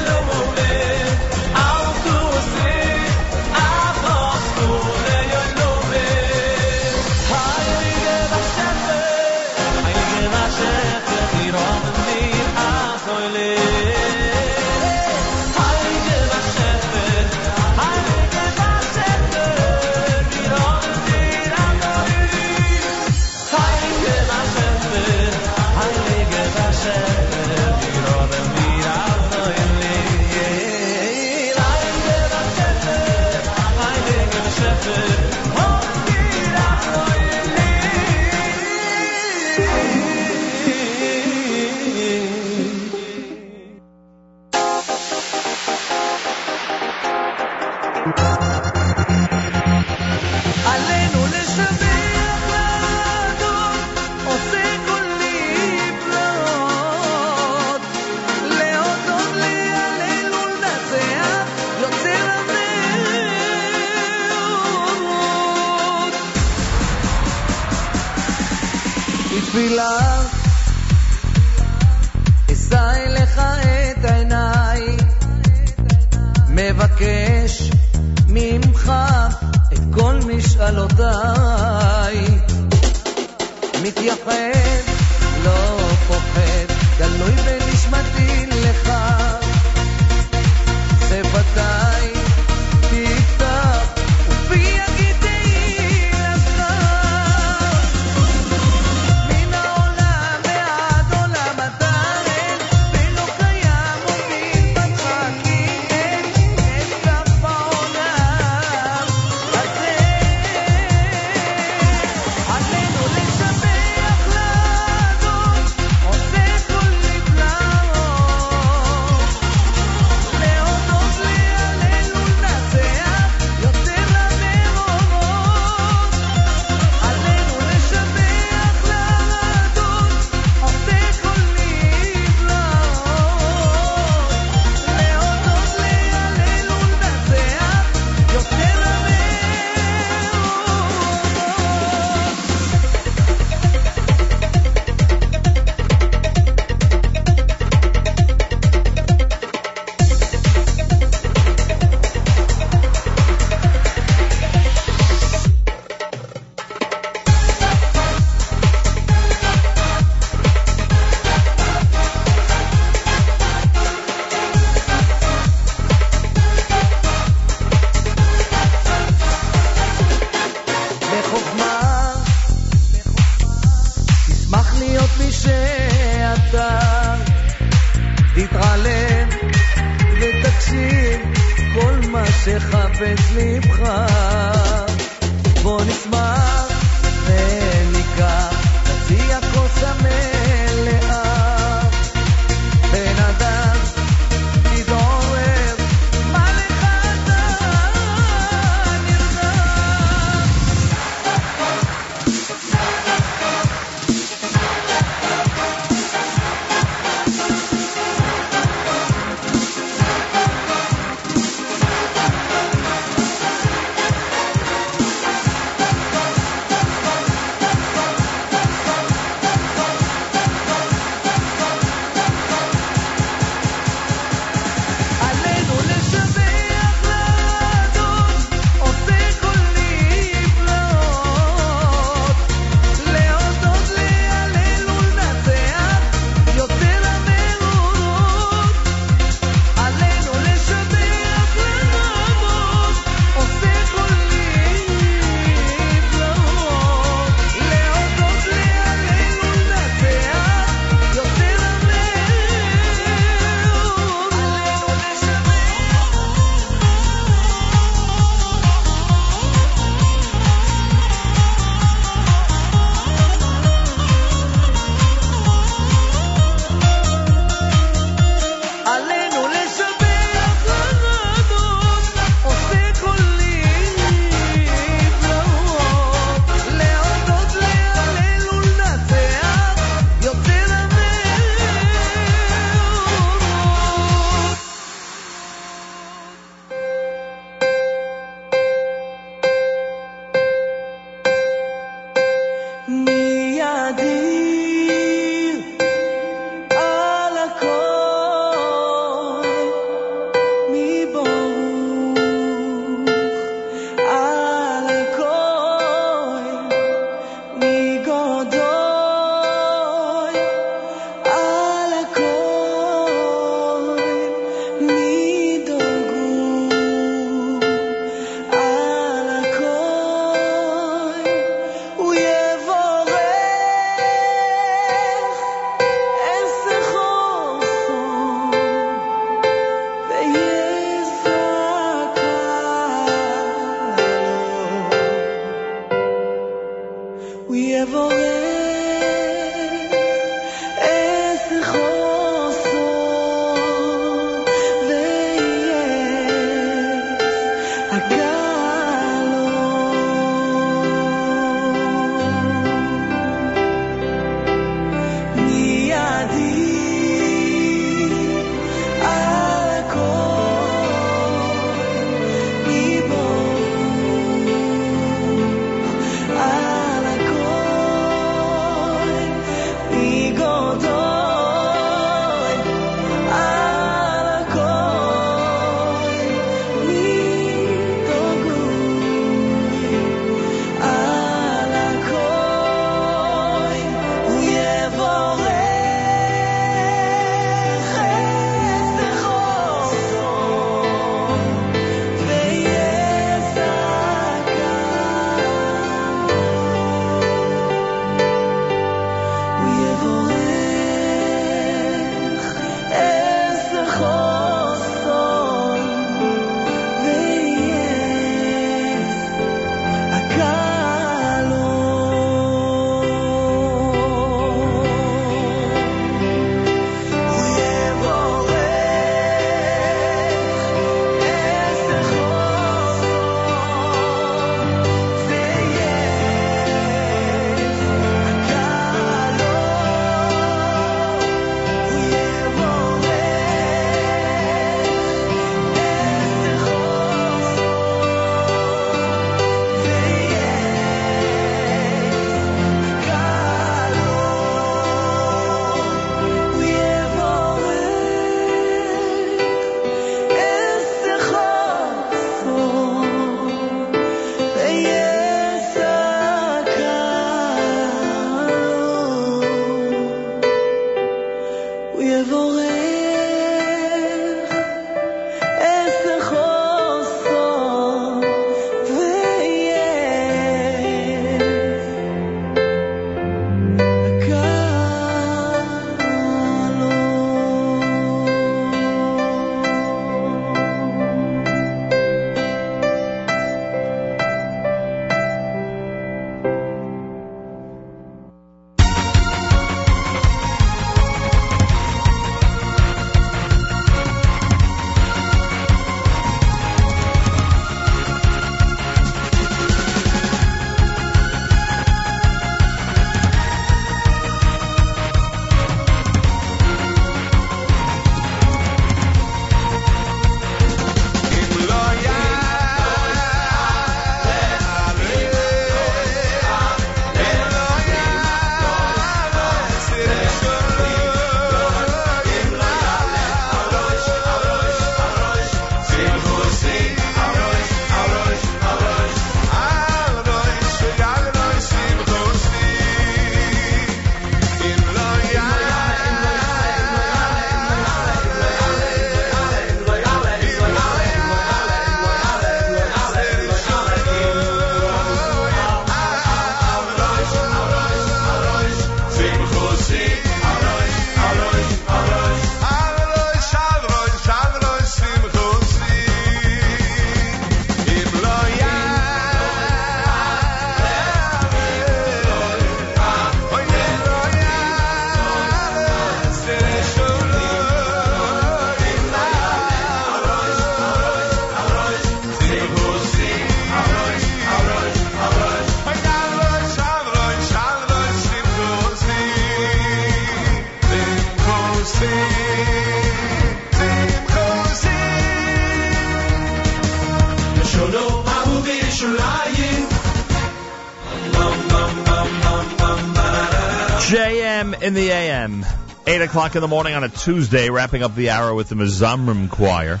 8 o'clock in the morning on a Tuesday, wrapping up the hour with the Mizamrim Choir.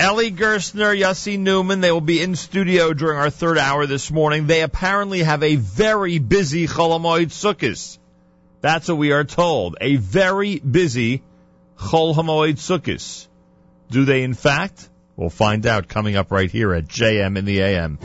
Eli Gerstner, Yossi Neuman, they will be in studio during our third hour this morning. They apparently have a very busy Chol Hamoed Sukkot. That's what we are told. A very busy Chol Hamoed Sukkot. Do they in fact? We'll find out coming up right here at JM in the AM.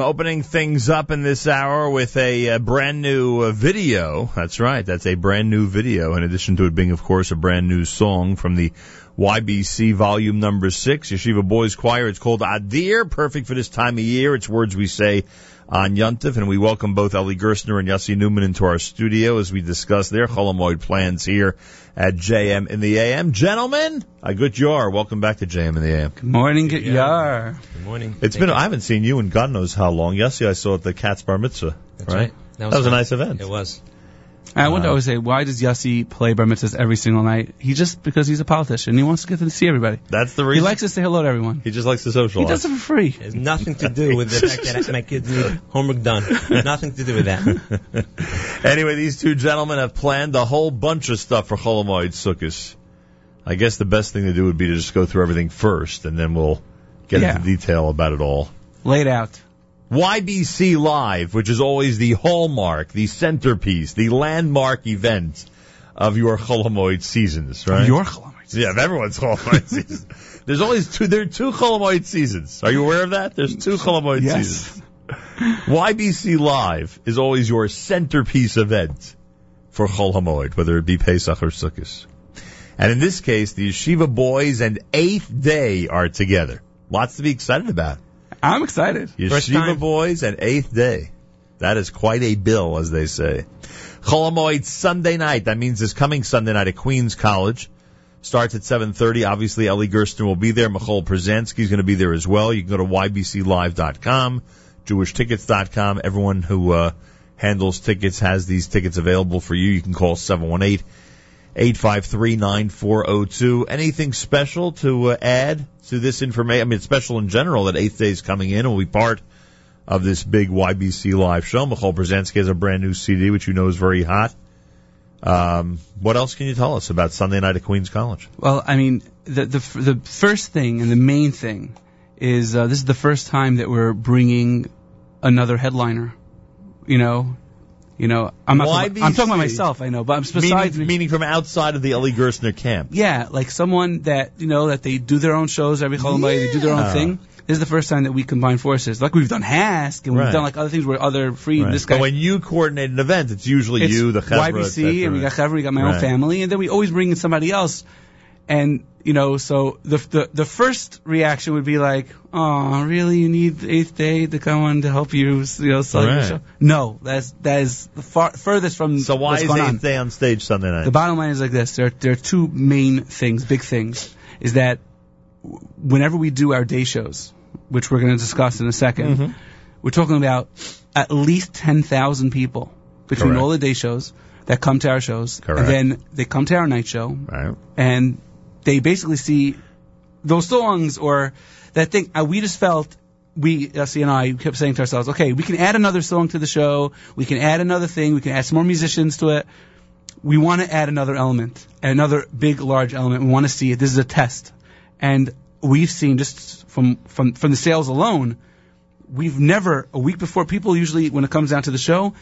AM, opening things up in this hour with a, uh brand new uh, video. That's right, that's a brand new video, in addition to it being, of course, a brand new song from the YBC volume number six, Yeshiva Boys Choir. It's called Adir, perfect for this time of year. It's words we say on Yuntif, and we welcome both Eli Gerstner and Yossi Neuman into our studio as we discuss their Chol Hamoed plans here at JM in the AM. Gentlemen, a good jar. Welcome back to JM in the AM. Good morning, good yar. Good morning. It's been, I haven't seen you in God knows how long. Yossi, I saw at the Cat's Bar Mitzvah. That's right. That was, a nice event. It was. I wonder Uh, always say, why does Yossi play bar mitzvahs every single night? He just because he's a politician. He wants to get to see everybody. That's the reason. He likes to say hello to everyone. He just likes to socialize. He does it for free. It has nothing to do with the fact that my kids need homework done. nothing to do with that. anyway, these two gentlemen have planned a whole bunch of stuff for Chol Hamoed Sukkot. I guess the best thing to do would be to just go through everything first, and then we'll get Yeah. into detail about it all. Laid out. YBC Live, which is always the hallmark, the centerpiece, the landmark event of your Chol Hamoed seasons, right? Your Chol Hamoed. Yeah, of everyone's Chol Hamoed season. There's always two, there are two Chol Hamoed seasons. Are you aware of that? There's two Chol Hamoed Yes. seasons. YBC Live is always your centerpiece event for Chol Hamoed, whether it be Pesach or Sukkot. And in this case, the Yeshiva boys and Eighth Day are together. Lots to be excited about. I'm excited. First Yeshiva boys and Eighth Day. That is quite a bill, as they say. Chol Hamoed Sunday night. That means this coming Sunday night at Queens College. Starts at 7.30. Obviously, Eli Gersten will be there. Michoel Pruzansky's going to be there as well. You can go to ybclive.com, jewishtickets.com. Everyone who uh, handles tickets has these tickets available for you. You can call 718 853 9402. Anything special to uh, add to this information? I mean, it's special in general that Eighth Day is coming in and will be part of this big YBC live show. Michoel Pruzansky has a brand new CD, which you know is very hot. Um, what else can you tell us about Sunday night at Queens College? Well, I mean, the the the first thing and the main thing is uh, this is the first time that we're bringing another headliner. You know, you know, I'm not. Talking, I'm talking about myself. I know, but I'm besides meaning, meaning from outside of the Eli Gerstner camp. Yeah, like someone that you know that they do their own shows every holiday, they do their own thing. This is the first time that we combine forces. Like we've done Hask and we've done like other things where other free. Right. This guy. But when you coordinate an event, it's usually it's you, the Chevra, YBC, and we got Chevra, we got my own family, and then we always bring in somebody else. And you know, so the the the first reaction would be like, "Oh, really? You need the eighth day to come on to help you, you know, sell your show?" No, that's that is the far furthest from. So why is going on. Eighth Day on stage Sunday night? The bottom line is like this: there, there are two main things, big things, is that whenever we do our day shows, which we're going to discuss in a 2nd Mhm. we're talking about at least ten thousand people between Correct. all the day shows that come to our shows, Correct. and then they come to our night show, Right. and they basically see those songs or that thing. Uh, we just felt we, Essie and I, kept saying to ourselves, okay, we can add another song to the show. We can add another thing. We can add some more musicians to it. We want to add another element, another big, large element. We want to see it. This is a test, and we've seen just from from from the sales alone, we've never a week before people usually when it comes down to the show,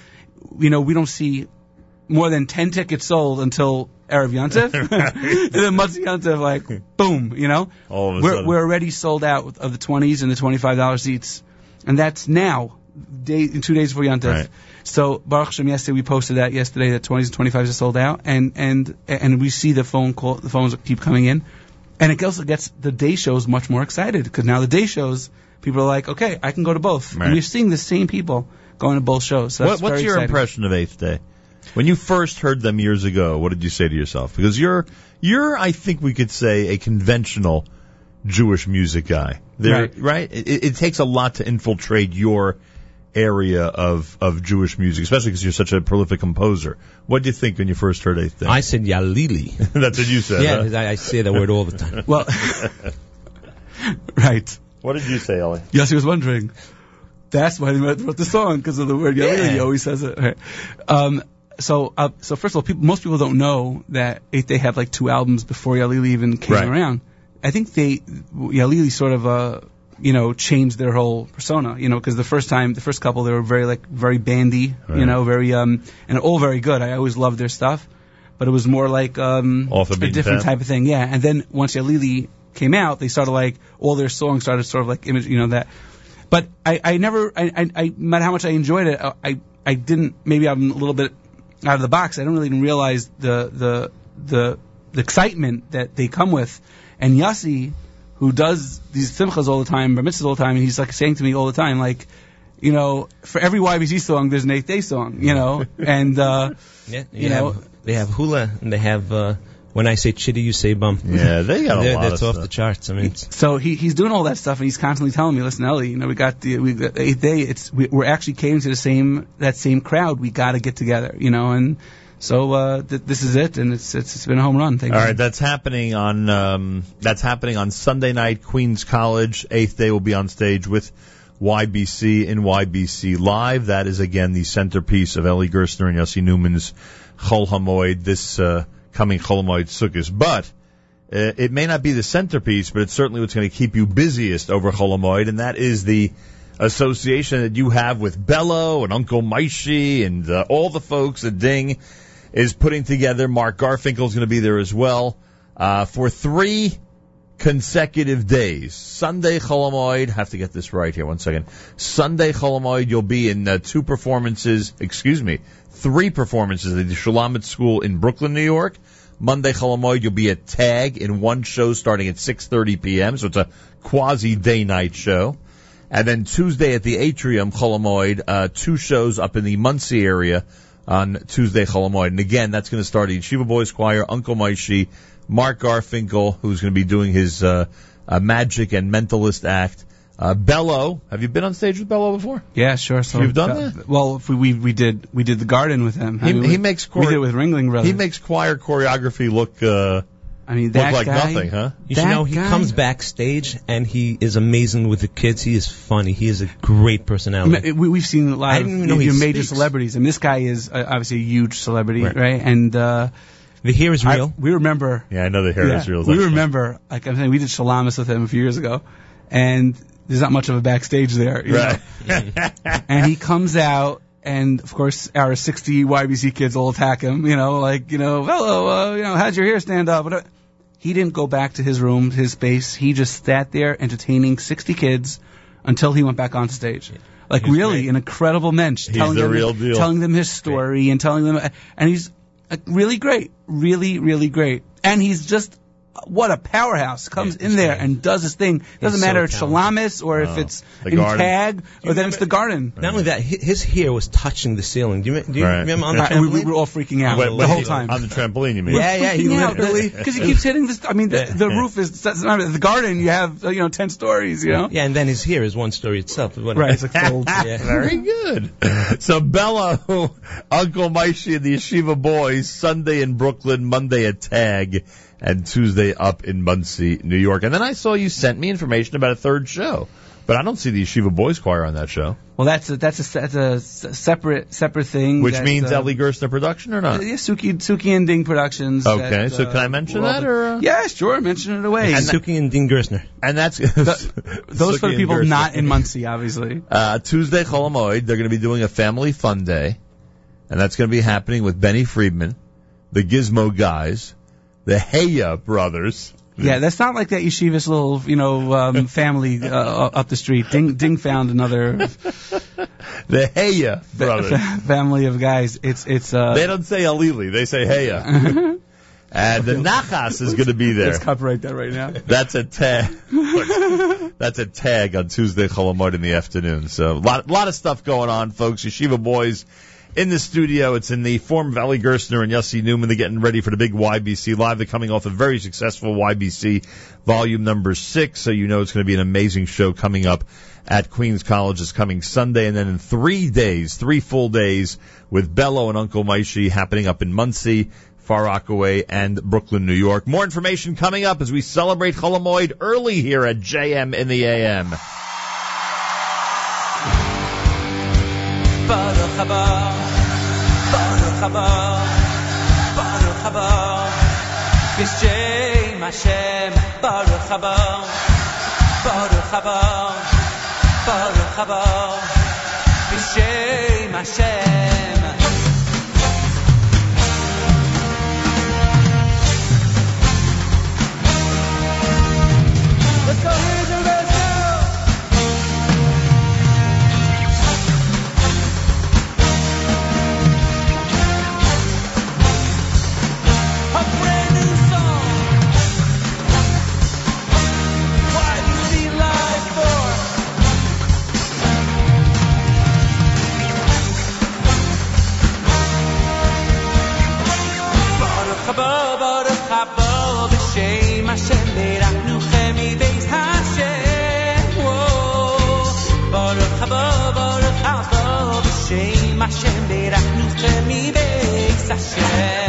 you know, we don't see more than ten tickets sold until Erev Yontif, and then Mutzi Yontif, like boom, you know, All of a we're sudden. we're already sold out of the twenties and the twenty five dollar seats, and that's now. Day, in two days before Yontif. Right. So Baruch Hashem, yesterday we posted that yesterday that 20s and 25s are sold out, and and and we see the phone call, the phones keep coming in, and it also gets the day shows much more excited because now the day shows people are like, okay, I can go to both, Right. and we're seeing the same people going to both shows. So What, what's your exciting. impression of Eighth Day? When you first heard them years ago, what did you say to yourself? Because you're you're I think we could say a conventional Jewish music guy. There, Right. right? It, it takes a lot to infiltrate your area of of Jewish music, especially because you're such a prolific composer. What did you think when you first heard Eighth Day? I said Yalili. That's what you said. yeah, huh? 'cause I, I say that word all the time. Well, right. What did you say, Eli? Yes, he was wondering. That's why he wrote the song because of the word Yalili. Yeah. He always says it. Right. Um, so, uh, so first of all, people, most people don't know that Eighth Day had like two albums before Yalili even came Right. around. I think they Yalili sort of uh, you know changed their whole persona. You know, because the first time, the first couple, they were very like very bandy. Right. You know, very um, and all very good. I always loved their stuff, but it was more like um, a different path. type of thing. Yeah, and then once Yalili came out, they started like all their songs started sort of like image, you know that. but I, I never, I, I, I, no matter how much I enjoyed it, uh, I, I didn't. Maybe I'm a little bit out of the box. I don't really even realize the, the, the, the excitement that they come with. And Yossi, who does these simchas all the time, bar mitzvahs all the time, and he's like saying to me all the time, like, you know, for every YBC song, there's an eighth day song, you know, and uh, Yeah, you you know, they have hula and they have uh, when I say chitty, you say bum. Yeah, they got a They're- lot That's of off stuff. the charts. I mean, So he he's doing all that stuff, and he's constantly telling me, "Listen, Eli, you know, we got the we got the eighth day. It's we, we're actually catering to the same that same crowd. We got to get together, you know." And so uh, th- this is it, and it's it's, it's been a home run. Thank All you. right, that's happening on um, that's happening on Sunday night. Queens College eighth day will be on stage with YBC in YBC live. That is again the centerpiece of Eli Gerstner and Yossi Neuman's Chol Hamoed this uh, coming Chol Hamoed Sukkot. But uh, it may not be the centerpiece, but it's certainly what's going to keep you busiest over Chol Hamoed, and that is the association that you have with Bello and Uncle Maishi and uh, all the folks at Ding is putting together. Mark Garfinkel's going to be there as well uh, for three consecutive days. Sunday Chol Hamoed, have to get this right here, one second. Sunday Chol Hamoed, you'll be in uh, two performances, excuse me, three performances at the Shulamit School in Brooklyn, New York. Monday Chol Hamoed, you'll be at Tag in one show starting at 6.30 p.m., so it's a quasi day-night show. And then Tuesday at the Atrium, Chol Hamoed, uh, two shows up in the Monsey area on Tuesday, Chol Hamoed. And again, that's going to start at Yeshiva Boys Choir, Uncle Maishi, Mark Garfinkel, who's going to be doing his uh, uh, magic and mentalist act. Uh, Bello, have you been on stage with Bello before? Yeah, sure. So You've done uh, that? Well, if we, we we did we did the garden with him. I He, mean, he we, makes we did it with Ringling Brothers. He makes choir choreography look uh, I mean, look like guy- nothing, huh? You should know he guy- comes backstage and he is amazing with the kids. He is funny. He is a great personality. We, we've seen a lot I of didn't even know your major speaks. celebrities, and this guy is uh, obviously a huge celebrity, Right. right? And uh, the hair is I- real. we remember. Yeah, I know the hair yeah, is real. We remember, like I'm saying, we did Shalamis with him a few years ago, and there's not much of a backstage there? Right. and he comes out, and of course our 60 YBC kids will attack him, you know, like you know, hello, uh, you know, how'd your hair stand up? Whatever. He didn't go back to his room, his space. He just sat there entertaining 60 kids until he went back on stage. Like He's really, great. an incredible mensch, He's telling the them, real deal. telling them his story and telling them, and he's like, really great, really, really great. And he's just what a powerhouse comes in there and does his thing. Doesn't so matter if it's talented. Shalamis or if it's The in Garden. Tag or then it's the Garden. Not only that, his hair was touching the ceiling. Do you, do you Right. remember on the Uh, we, trampoline? we were all freaking out Wait, the whole time. On the trampoline, you mean? Yeah, yeah, he freaking out, lived- because he keeps hitting this. I mean, the, the roof is that's not- the garden. You have you know ten stories. You know, Yeah, and then his hair is one story itself. Right, it's like folds. yeah. Very good. So Bello, Uncle Maishi and the Yeshiva Boys, Sunday in Brooklyn, Monday at Tag, and Tuesday up in Monsey, New York. And then I saw you sent me information about a third show, but I don't see the Yeshiva Boys Choir on that show, Well, that's a, that's a that's a s- separate separate thing. which means uh, Eli Gerstner production or not? Yeah, Suki Suki and Ding Productions. Okay, that, so uh, can I mention well, that, or, uh? yeah, sure, mention it away. And Suki and Ding Gersner. And that's those for the people Gerstner. not in Monsey, obviously. Uh, Tuesday, Chol Hamoed, they're going to be doing a family fun day, and that's going to be happening with Benny Friedman, the Gizmo guys, the Heya brothers. Yeah, that's not like that yeshiva's little, you know, um, family uh, up the street. Ding, Ding found another The Heya brothers. family of guys. It's it's uh, They don't say Alili, they say Heya. and the Nachas is going to be there. Let's copyright that right now. That's a tag. That's a tag on Tuesday, Chol Hamoed in the afternoon. So a lot, lot of stuff going on, folks. Yeshiva boys in the studio. It's in the form of Eli Gerstner and Yossi Neuman. They're getting ready for the big YBC live. They're coming off a very successful YBC volume number six. So you know it's going to be an amazing show coming up at Queens College this coming Sunday. And then in three days, three full days with Bello and Uncle Maishi happening up in Monsey. Far Rockaway and Brooklyn, New York. More information coming up as we celebrate Chol Hamoed early here at JM in the AM. Haba, Baruch haba. B'shem Hashem, Baruch haba, Baruch haba, Baruch haba. B'shem Hashem. بابا رو خباب شیمشه میرهنو خمی بیز هشه بارو خبا بارو خبا شیمشه میرهنو خمی بیز هشه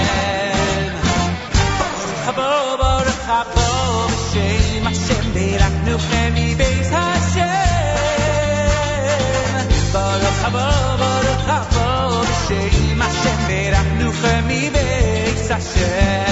بارو خبا بارو خبا شیمشه میرهنو خمی بیز هشه بارو خبا بارو خبا شیمشه میرهنو خمی بیز Hashem.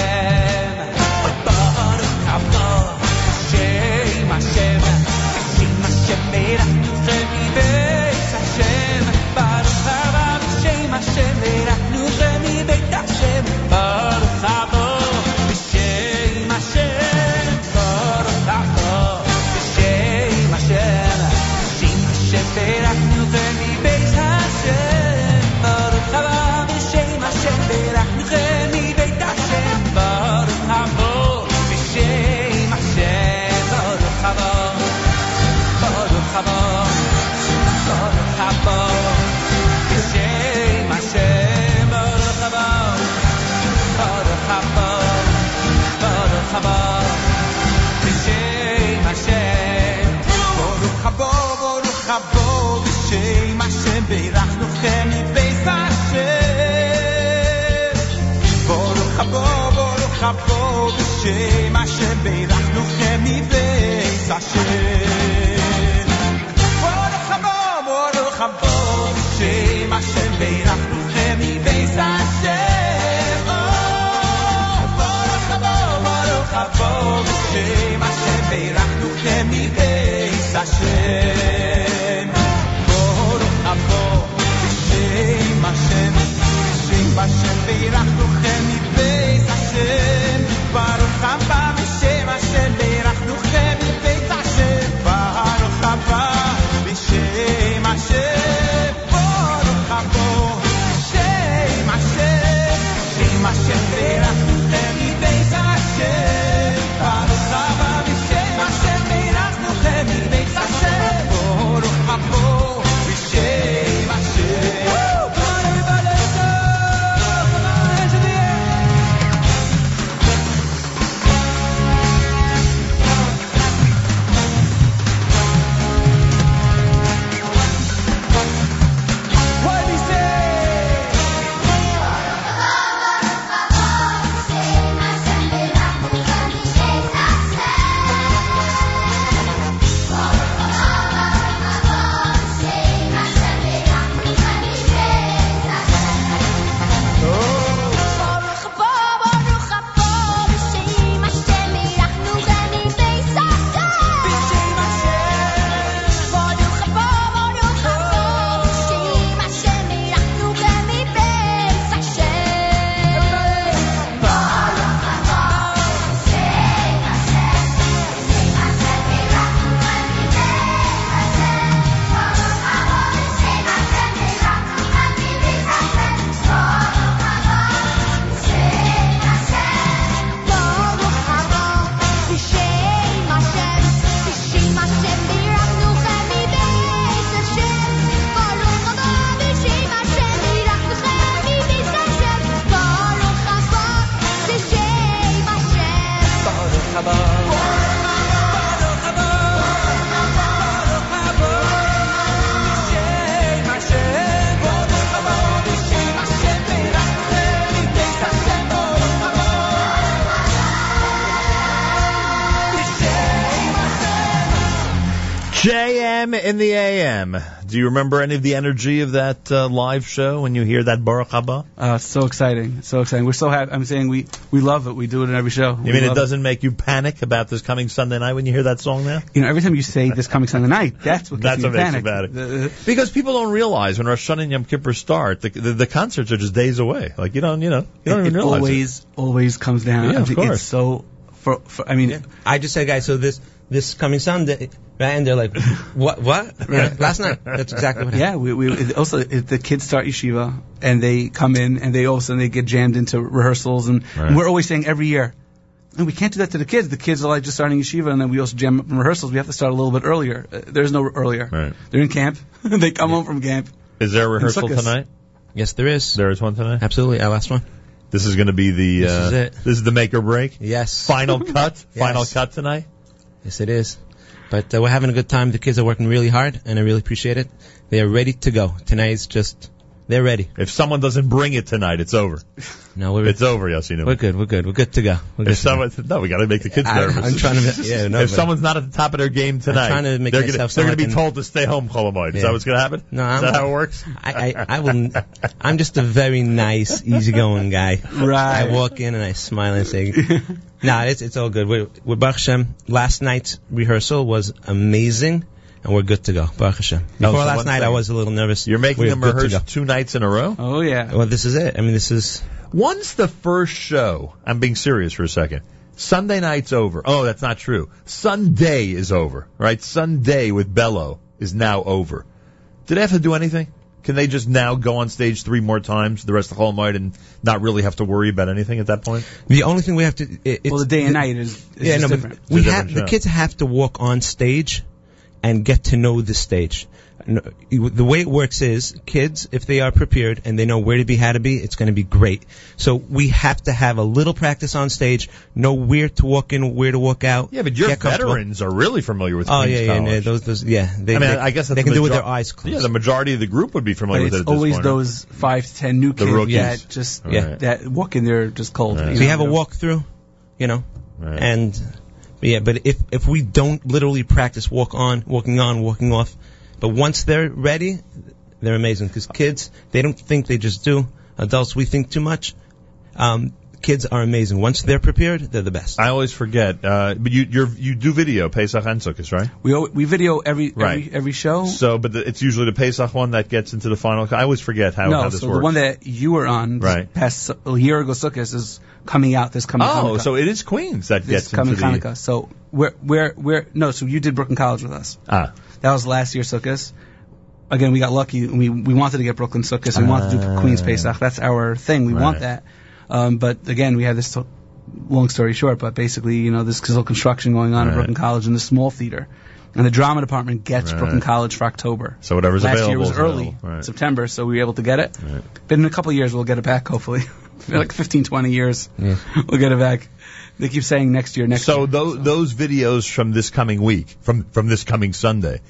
Baruch in the AM. Do you remember any of the energy of that uh, live show when you hear that Baruch Haba? Uh, so exciting, so exciting. We're so happy. I'm saying we we love it. We do it in every show. You mean it doesn't make you panic about this coming Sunday night when you hear that song now? You know, every time you say this coming Sunday night, that's what That's gets what me makes you panic. panic. Because people don't realize when Rosh Hashanah and Yom Kippur start, the, the, the concerts are just days away. Like you don't, you know, you don't it, even it realize it. always always comes down. Yeah, of It's course. so for, for I mean, I just said, guys, so this this coming Sunday, right? And they're like, what? What? Right. Last night. That's exactly what happened. Yeah, we, we also it, the kids start yeshiva and they come in and they all of a sudden they get jammed into rehearsals and Right. we're always saying every year. And we can't do that to the kids. The kids are like just starting yeshiva, and then we also jam up in rehearsals. We have to start a little bit earlier. Uh, there's no earlier. Right. They're in camp. they come home from camp. Is there a rehearsal tonight? Yes, there is. There is one tonight. Absolutely, our last one. This is going to be the. This uh, is it. This is the make or break. Yes. Final cut. Yes. Final cut tonight. Yes, it is. But uh, we're having a good time. The kids are working really hard, and I really appreciate it. They are ready to go. Tonight's just they're ready. If someone doesn't bring it tonight, it's over. No, we're It's over, yes, you know. we're good. We're good. We're good to go. We're good If to go. no, we got to make the kids I- nervous. I'm trying to- yeah, no, if someone's not at the top of their game tonight, trying to make they're gonna, myself they're gonna be an- told to stay home, Chol Hamoed. Is that what's going to happen? No, Is I'm, that how it works? I, I, I will. I'm just a very nice, easygoing guy. Right. I walk in and I smile and say, "Nah, it's it's all good." We're, we're Baruch Hashem. Last night's rehearsal was amazing, and we're good to go. Baruch Hashem. Before so last one night, I was a little nervous. You're making We're them rehearse two nights in a row? Oh yeah. Well, this is it. I mean, this is. Once the first show, I'm being serious for a second. Sunday night's over. Oh, that's not true. Sunday is over, right? Sunday with Bello is now over. Do they have to do anything? Can they just now go on stage three more times the rest of the whole night and not really have to worry about anything at that point? The only thing we have to. It, it's Well, the day and night is, is yeah, just no, different. but we It's a have different the show. kids have to walk on stage and get to know the stage. The way it works is kids, if they are prepared and they know where to be, how to be, it's going to be great. So we have to have a little practice on stage, know where to walk in, where to walk out. Yeah, but your veterans are really familiar with Oh Queens yeah, yeah, College. no, those, those, yeah. They, I mean, they, I guess they the can do it with their eyes closed. Yeah, the majority of the group would be But familiar with it it's at this always point. those five to ten new kids rookies. that just Yeah. that walk in there just cold. Right. So you have a walkthrough, you know, Right. and yeah, but if if we don't literally practice walk on, walking on, walking off, but once they're ready, they're amazing because kids they don't think they just do. Adults we think too much. Um, kids are amazing. Once they're prepared, they're the best. I always forget, uh, but you you're, you do video Pesach and Sukkot, right? We we video every Right. every every show. So, but the, it's usually the Pesach one that gets into the final. I always forget how, no, how this so works. the one that you were on this Right. past a year ago Sukkot is coming out this coming oh, Hanukkah. so it is Queens that this gets coming into the Hanukkah. So we're we're we're no, so you did Brooklyn College with us. ah. That was last year's Sukkot. Again, we got lucky. We we wanted to get Brooklyn Sukkot. We wanted to do Ah. Queens Pesach. That's our thing. We want that. Um, but again, we had this. To- long story short, but basically, you know, this little construction going on Right. at Brooklyn College in the small theater, and the drama department gets Right. Brooklyn College for October. So whatever's Last available Last year was early. Right. September, so we were able to get it. Right. But in a couple of years, we'll get it back. Hopefully, like 15, 20 years, Yeah. we'll get it back. They keep saying next year, next So year. those those videos from this coming week, from from this coming Sunday,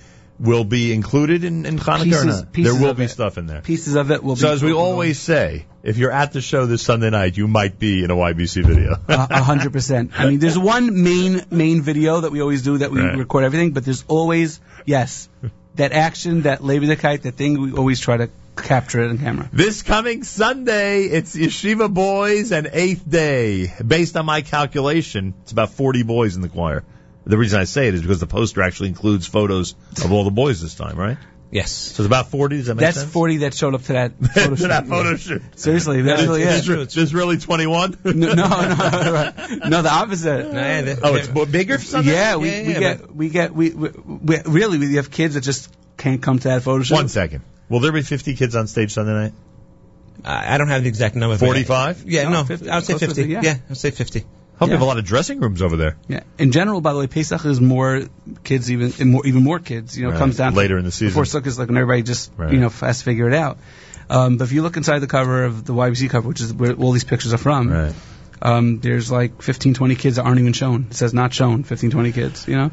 will be included in, in Hanukkah Pieces- pieces there will be it. stuff in there. Pieces of it will be. So as we always say, if you're at the show this Sunday night, you might be in a YBC video. A hundred percent. I mean, there's one main main video that we always do that we Right. record everything, but there's always yes that action, that Leviticite, that thing we always try to capture it on camera. This coming Sunday, it's Yeshiva Boys and Eighth Day. Based on my calculation, it's about 40 boys in the choir. The reason I say it is because the poster actually includes photos of all the boys this time, right? Yes. So it's about 40. Does that make That's sense? 40 that showed up to that photo to shoot. that photo shoot. Seriously, that's really There's, it. there's really 21. No, no, no, right. no, the opposite. No, yeah, Oh, it's more bigger. Sunday? Yeah, we, Yeah, we yeah, get we get we, we, we really we have kids that just can't come to that photo shoot. One second. Will there be 50 kids on stage Sunday night? I I don't have the exact number. 45? Yeah, No, no, 50, I would say close to 50. 50, yeah. yeah, I'd say 50. Hope you have a lot of dressing rooms over there. Yeah. In general, by the way, Pesach is more kids, even more, even more kids. You know, Right. comes down to- Later in the season. before Sukkot, is like when everybody just Right. you know has to figure it out. Um, but if you look inside the cover of the YBC cover, which is where all these pictures are from, Right. um, there's like 15, 20 kids that aren't even shown. It says not shown. 15, 20 kids. You know,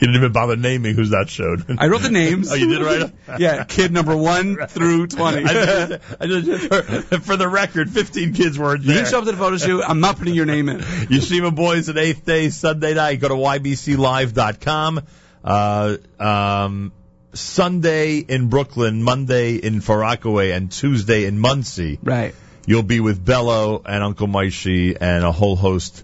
You didn't even bother naming who's that showed. I wrote the names. oh, you did write 'em? yeah, kid number one through 20. I just, I just, for, for the record, 15 kids weren't You there. didn't show up to the photo shoot. I'm not putting your name in. Yeshiva Boys at Eighth Day Sunday night. Go to ybclive.com. Uh, um, Sunday in Brooklyn, Monday in Far Rockaway, and Tuesday in Monsey. Right. You'll be with Bello and Uncle Maishi and a whole host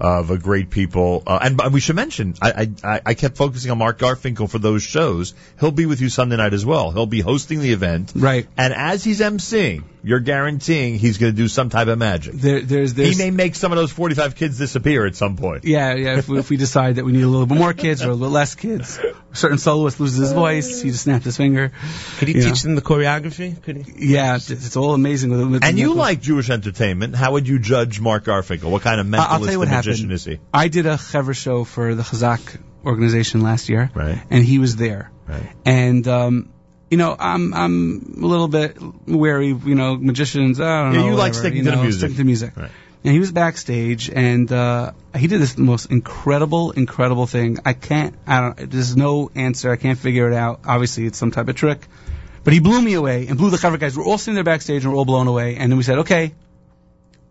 of a great people. Uh, and, and we should mention, I, I, I kept focusing on Mark Garfinkel for those shows. He'll be with you Sunday night as well. He'll be hosting the event. Right. And as he's emceeing, you're guaranteeing he's going to do some type of magic. There, there's, there's, He may make some of those 45 kids disappear at some point. Yeah, yeah. If we, if we decide that we need a little bit more kids or a little less kids, a certain soloist loses his voice, he just snapped his finger. Could he You teach them the choreography? Could he? Yeah, it's, it's all amazing. With, with And you with- like Jewish entertainment. How would you judge Mark Garfinkel? What kind of I- I'll tell mentalist you what and happened. magician is he? I did a Chever show for the Chazak organization last year, Right. and he was there. Right. And um, you know, I'm I'm a little bit wary. You know, magicians. I don't Yeah, know. you like sticking you to the music. Sticking to music. Right. and he was backstage, and uh, he did this most incredible, incredible thing. I can't, I don't, there's no answer. I can't figure it out. Obviously, it's some type of trick. But he blew me away and blew the cover guys. We're all sitting there backstage and we're all blown away. And then we said, okay,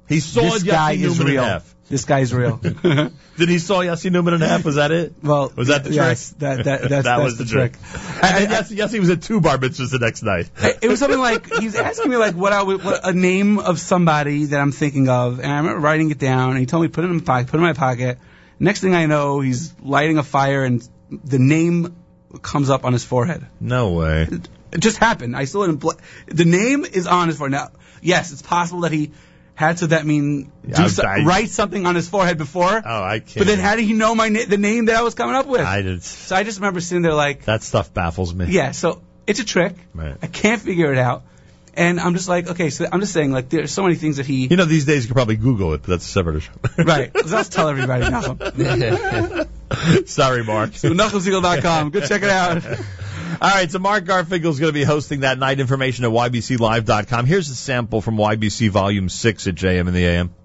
He saw this Yossi guy is Neuman real. half. This guy is real. Did he saw Yossi Neuman in half? Was that it? Well, was that the yes, trick? that- that- that's- that that's was the the trick. And then Yossi, Yossi was at two bar mitzvahs the next night. it was something like he's asking me like what I would, what a name of somebody that I'm thinking of, and I remember writing it down. And he told me put it in my pocket, put it in my pocket. Next thing I know, he's lighting a fire, and the name comes up on his forehead. No way. It just happened. I saw it in bla- the name is on his forehead. Now, yes, it's possible that he had to that mean do so- I- write something on his forehead before. Oh, I can't. But then how did he know my na- the name that I was coming up with? I did. So I just remember sitting there like, That stuff baffles me. yeah. So it's a trick. Right. I can't figure it out. And I'm just like, okay, so I'm just saying, like, there's so many things that he. You know, these days you could probably Google it, but that's a separate issue. right. So I'll tell everybody, Nachum. Sorry, Mark. So NachumSegal.com. Go check it out. All right, so Mark Garfinkel is going to be hosting that night. Information at ybclive.com. Here's a sample from YBC Volume 6 at JM in the AM.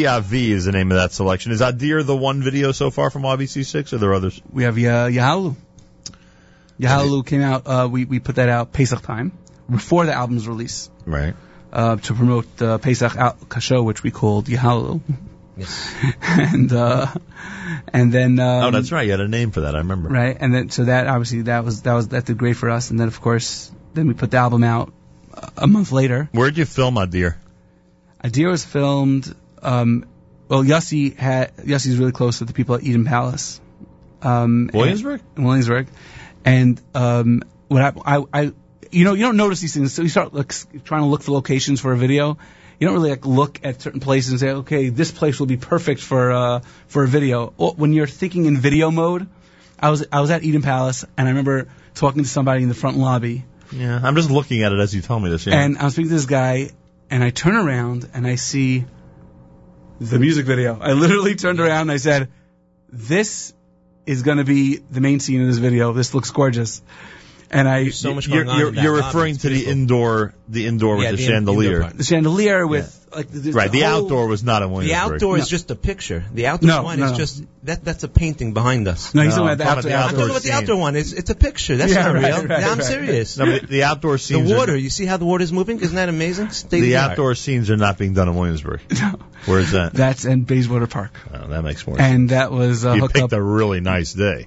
Kia is the name of that selection. Is Adir the one video so far from YBC6 or are there others? We have uh, Yahalu. Yahalu came out. Uh, we we put that out Pesach time before the album's release. Right. Uh, to promote the Pesach al- show, which we called Yahalu. Yes. and uh, and then um, oh, that's right. You had a name for that. I remember. right. And then so that obviously that was that was that did great for us. And then of course then we put the album out a month later. Where'd you film Adir? Adir was filmed. Um, well, Yossi had Yossi's really close with the people at Eden Palace. Um, Williamsburg? and- Williamsburg, and um, what I, I, I, you know, you don't notice these things. So you start like, trying to look for locations for a video. You don't really like look at certain places and say, okay, this place will be perfect for uh, for a video. When you're thinking in video mode, I was I was at Eden Palace and I remember talking to somebody in the front lobby Yeah, I'm just looking at it as you tell me this. Yeah. and I'm speaking to this guy, and I turn around and I see the music video. I literally turned around and I said, "This is going to be the main scene of this video. This looks gorgeous." And I so much you're going on you're, you're referring to the indoor, the indoor with the, the in- chandelier. the chandelier with like the, right. The whole- outdoor was not in Williamsburg. The Williamsburg. outdoor is just a picture. The outdoor No, one no, is just that. That's a painting behind us. No, he's No, talking about the I'm outdoor. talking about I'm talking about the scene. outdoor one. It's it's a picture. That's Yeah, not right, real. right, I'm right. serious. No, the outdoor scenes. The water. Are, You see how the water is moving? Isn't that amazing? State the of art. outdoor scenes are not being done in Williamsburg. No, Where is that? that's in Bayswater Park, Oh, that makes more sense. and that was uh, you picked up. a really nice day.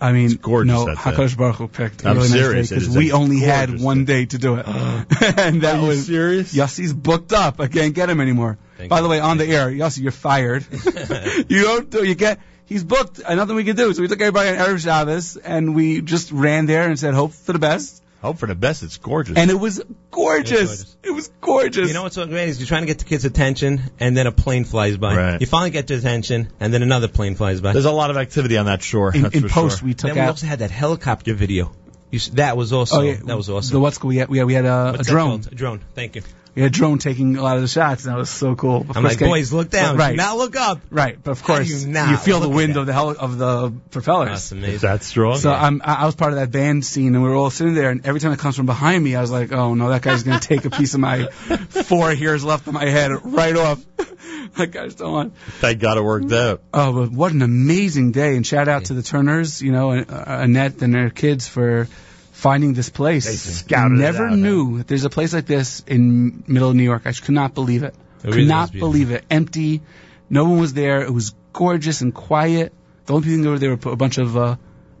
I mean, gorgeous no, that. Hakadosh Baruch Hu picked a I'm really serious, nice day because we only had one day to do it, and that Are you was serious? Yossi's booked up. I can't get him anymore. Thank By the way, on the air, Yossi, you're fired. you don't do. You get. He's booked. and Nothing we can do. So we took everybody on Erev Shabbos, and we just ran there and said, "Hope for the best." Hope for the best. It's gorgeous. And it was gorgeous. It was gorgeous. You know what's so great is you're trying to get the kids' attention, and then a plane flies by. Right. You finally get their attention, and then another plane flies by. There's a lot of activity on that shore. in, that's in for post, sure. we took then we also had that helicopter video. You that was also oh yeah, that was awesome. The what's we had we had, we had uh, a, a drone. called? A drone. Thank you. We had a drone taking a lot of the shots, and that was so cool. Of I'm course, like, getting- boys, look down. Right. Now look up. Right, but of course you not feel the wind of the heli- of the propellers. That's amazing. Is that strong? So I'm I I was part of that band scene, and we were all sitting there. And every time it comes from behind me, I was like, "Oh no, that guy's gonna take a piece of my four hairs left of my head right off." that guy's don't want. They got it worked out. Oh, but what an amazing day! And shout out to the Turners, you know, uh, Annette and their kids for finding this place. They scouted it Never out, knew that there's a place like this in middle of New York. I just could not believe it. It could really not believe it. Empty. No one was there. It was gorgeous and quiet. The only people there were there were a bunch of uh,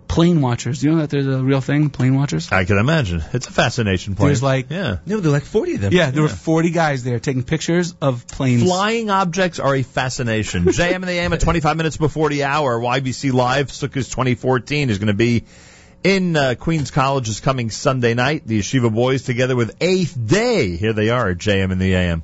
plane watchers. Do you know that there's a real thing, plane watchers? I can imagine. It's a fascination point. There's like yeah. No, there were like 40 of them. yeah, there were 40 guys there taking pictures of planes. Flying objects are a fascination. JM and the AM at 25 minutes before the hour. YBC Live, Sukkot 2014 is going to be in uh, Queens College is coming Sunday night. The Yeshiva Boys together with Eighth Day. Here they are at JM and the AM.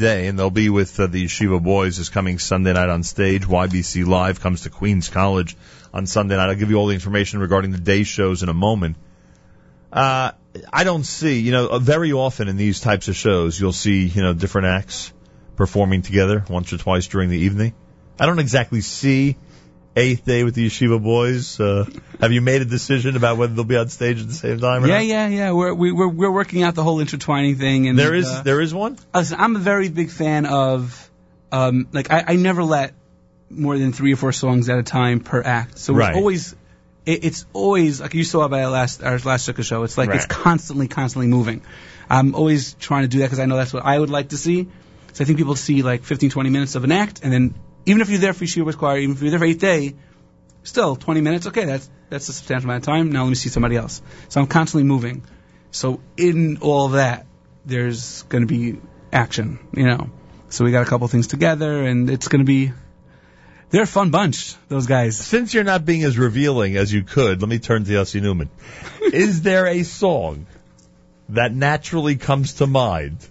day, and they'll be with uh, the Yeshiva Boys this coming Sunday night on stage. YBC Live comes to Queens College on Sunday night. I'll give you all the information regarding the day shows in a moment. Uh, I don't see, you know, very often in these types of shows, you'll see, you know, different acts performing together once or twice during the evening. I don't exactly see eighth day with the Yeshiva Boys. Uh, have you made a decision about whether they'll be on stage at the same time? Or Yeah, not? yeah, yeah. We're we, we're we're working out the whole intertwining thing, and There is uh, there is one. Listen, I'm a very big fan of, um, like I, I never let more than three or four songs at a time per act. So Right. it's always, it, it's always like you saw by our last our last Sukkah show. It's like it's constantly, constantly moving. I'm always trying to do that because I know that's what I would like to see. So I think people see like 15, 20 minutes of an act, and then even if you're there for Yeshiva Choir, even if you're there for eighth day, still 20 minutes. Okay, that's that's a substantial amount of time. Now let me see somebody else. So I'm constantly moving. So in all that, there's going to be action, you know. So we got a couple things together, and it's going to be. They're a fun bunch, those guys. Since you're not being as revealing as you could, let me turn to Yossi Neuman. is there a song that naturally comes to mind?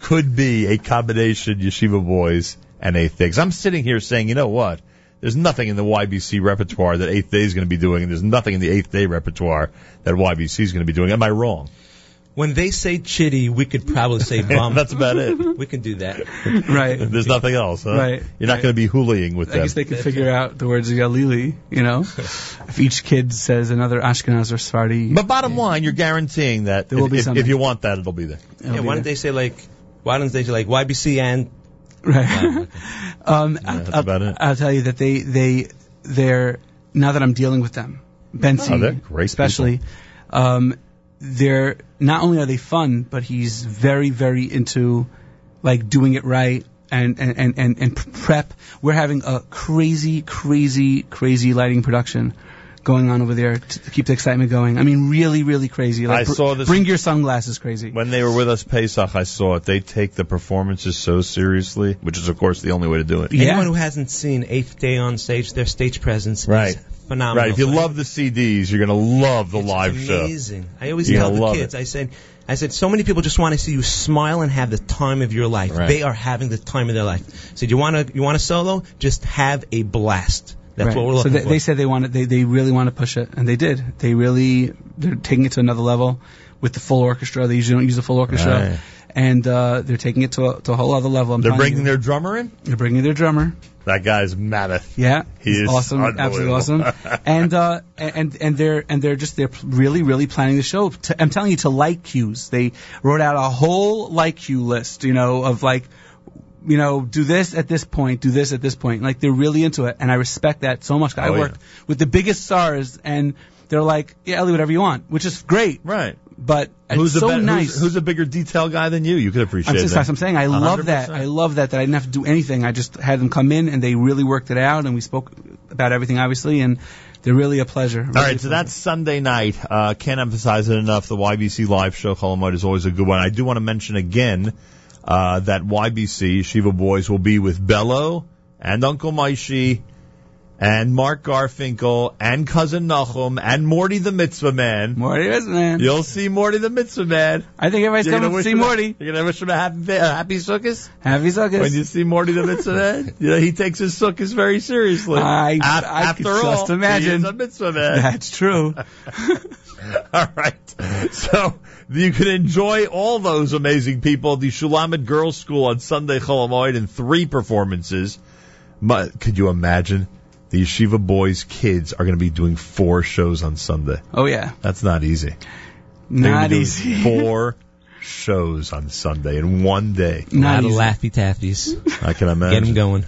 Could be a combination Yeshiva Boys and Eighth Day. 'Cause I'm sitting here saying, you know what? There's nothing in the YBC repertoire that Eighth Day is going to be doing, and there's nothing in the Eighth Day repertoire that YBC is going to be doing. Am I wrong? When they say chitty, we could probably say bum. That's about it. We can do that. Right. There's nothing else, huh? Right. You're not going to be hoolaying with I them. guess they could figure out the words of Galili, you know. if each kid says another Ashkenaz or Sephardi, But bottom line, you're guaranteeing that There will if, be if, something. if you want that, it'll be there. Yeah, why don't they say like, why don't they say like YBC and Right. um, that's I'll, about it. I'll tell you that they they they're now that I'm dealing with them, Bensi Oh, especially. Um, they're not only are they fun, but he's very very into like doing it right and and and and, and prep. We're having a crazy crazy crazy lighting production. Going on over there to keep the excitement going. I mean, really, really crazy. Like, I br- saw this- Bring your sunglasses, crazy. When they were with us Pesach, I saw it. They take the performances so seriously, which is of course the only way to do it. anyone who hasn't seen Eighth Day on stage, their stage presence Right. is phenomenal. Right. If you love the CDs, you're going to love the live show. amazing. I always You're tell the kids, it. I said, I said, so many people just want to see you smile and have the time of your life. Right. They are having the time of their life. I said, you want to, you want a solo? Just have a blast. That's Right. what we're so looking they, for. they said they wanted, they, they really want to push it, and they did. They really, they're taking it to another level with the full orchestra. They usually don't use the full orchestra, Right. and uh, they're taking it to a, to a whole other level. I'm They're bringing you. their drummer in. they're bringing their drummer. That guy's mammoth. Yeah, He he's is awesome, absolutely awesome. and uh, and and they're and they're just they're really really planning the show. To, I'm telling you, to like cues, they wrote out a whole like cue list, you know, of like, you know, do this at this point, do this at this point. Like they're really into it, and I respect that so much. I Oh, yeah. worked with the biggest stars, and they're like, yeah, Eli, whatever you want, which is great. Right. But Who's it's a so be- nice. Who's, who's a bigger detail guy than you? You could appreciate I'm just, that. that's what I'm saying. I love that. 100%. I love that that I didn't have to do anything. I just had them come in and they really worked it out, and we spoke about everything obviously, and they're really a pleasure. All right, so that's Sunday night. Uh, can't emphasize it enough. The YBC live show, Chol Hamoed, is always a good one. I do want to mention again uh, that YBC Shiva Boys will be with Bello and Uncle Maishi and Mark Garfinkel and cousin Nachum and Morty the Mitzvah Man. Morty the Mitzvah Man. You'll see Morty the Mitzvah Man. I think everybody's You're coming to see him a- Morty. You're gonna wish him a happy, a happy Sukkot. Happy Sukkot. When you see Morty the Mitzvah Man, you know, he takes his Sukkot very seriously. I- after could all, just imagine. he is a Mitzvah Man. That's true. all right. So you can enjoy all those amazing people. The Shulamit Girls School on Sunday Chol Hamoed in three performances. Ma- Could you imagine? The Yeshiva Boys kids are going to be doing four shows on Sunday. Oh yeah, That's not easy. They're not be doing easy. Four shows on Sunday in one day. a lot Not of easy. laffy taffies. I can imagine. Get them going.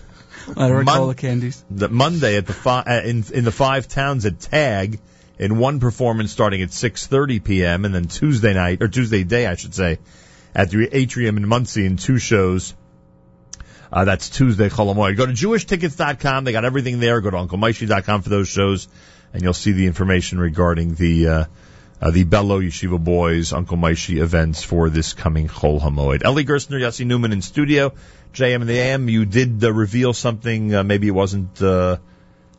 A lot of Mon- Ricola candies. the Monday at the fi- uh, in in the five towns at Tag in one performance starting at 6:30 p.m. and then Tuesday night or Tuesday day I should say at the Atrium in Monsey in two shows. Uh, that's Tuesday Chol Hamoed. Go to jewishtickets.com. They got everything there. Go to unclemaishi.com for those shows and you'll see the information regarding the uh, uh, the Bello Yeshiva Boys Uncle Maishi events for this coming Chol Hamoed. Eli Gerstner, Yossi Neuman in studio. JM and the AM, you did uh, reveal something. Uh, maybe it wasn't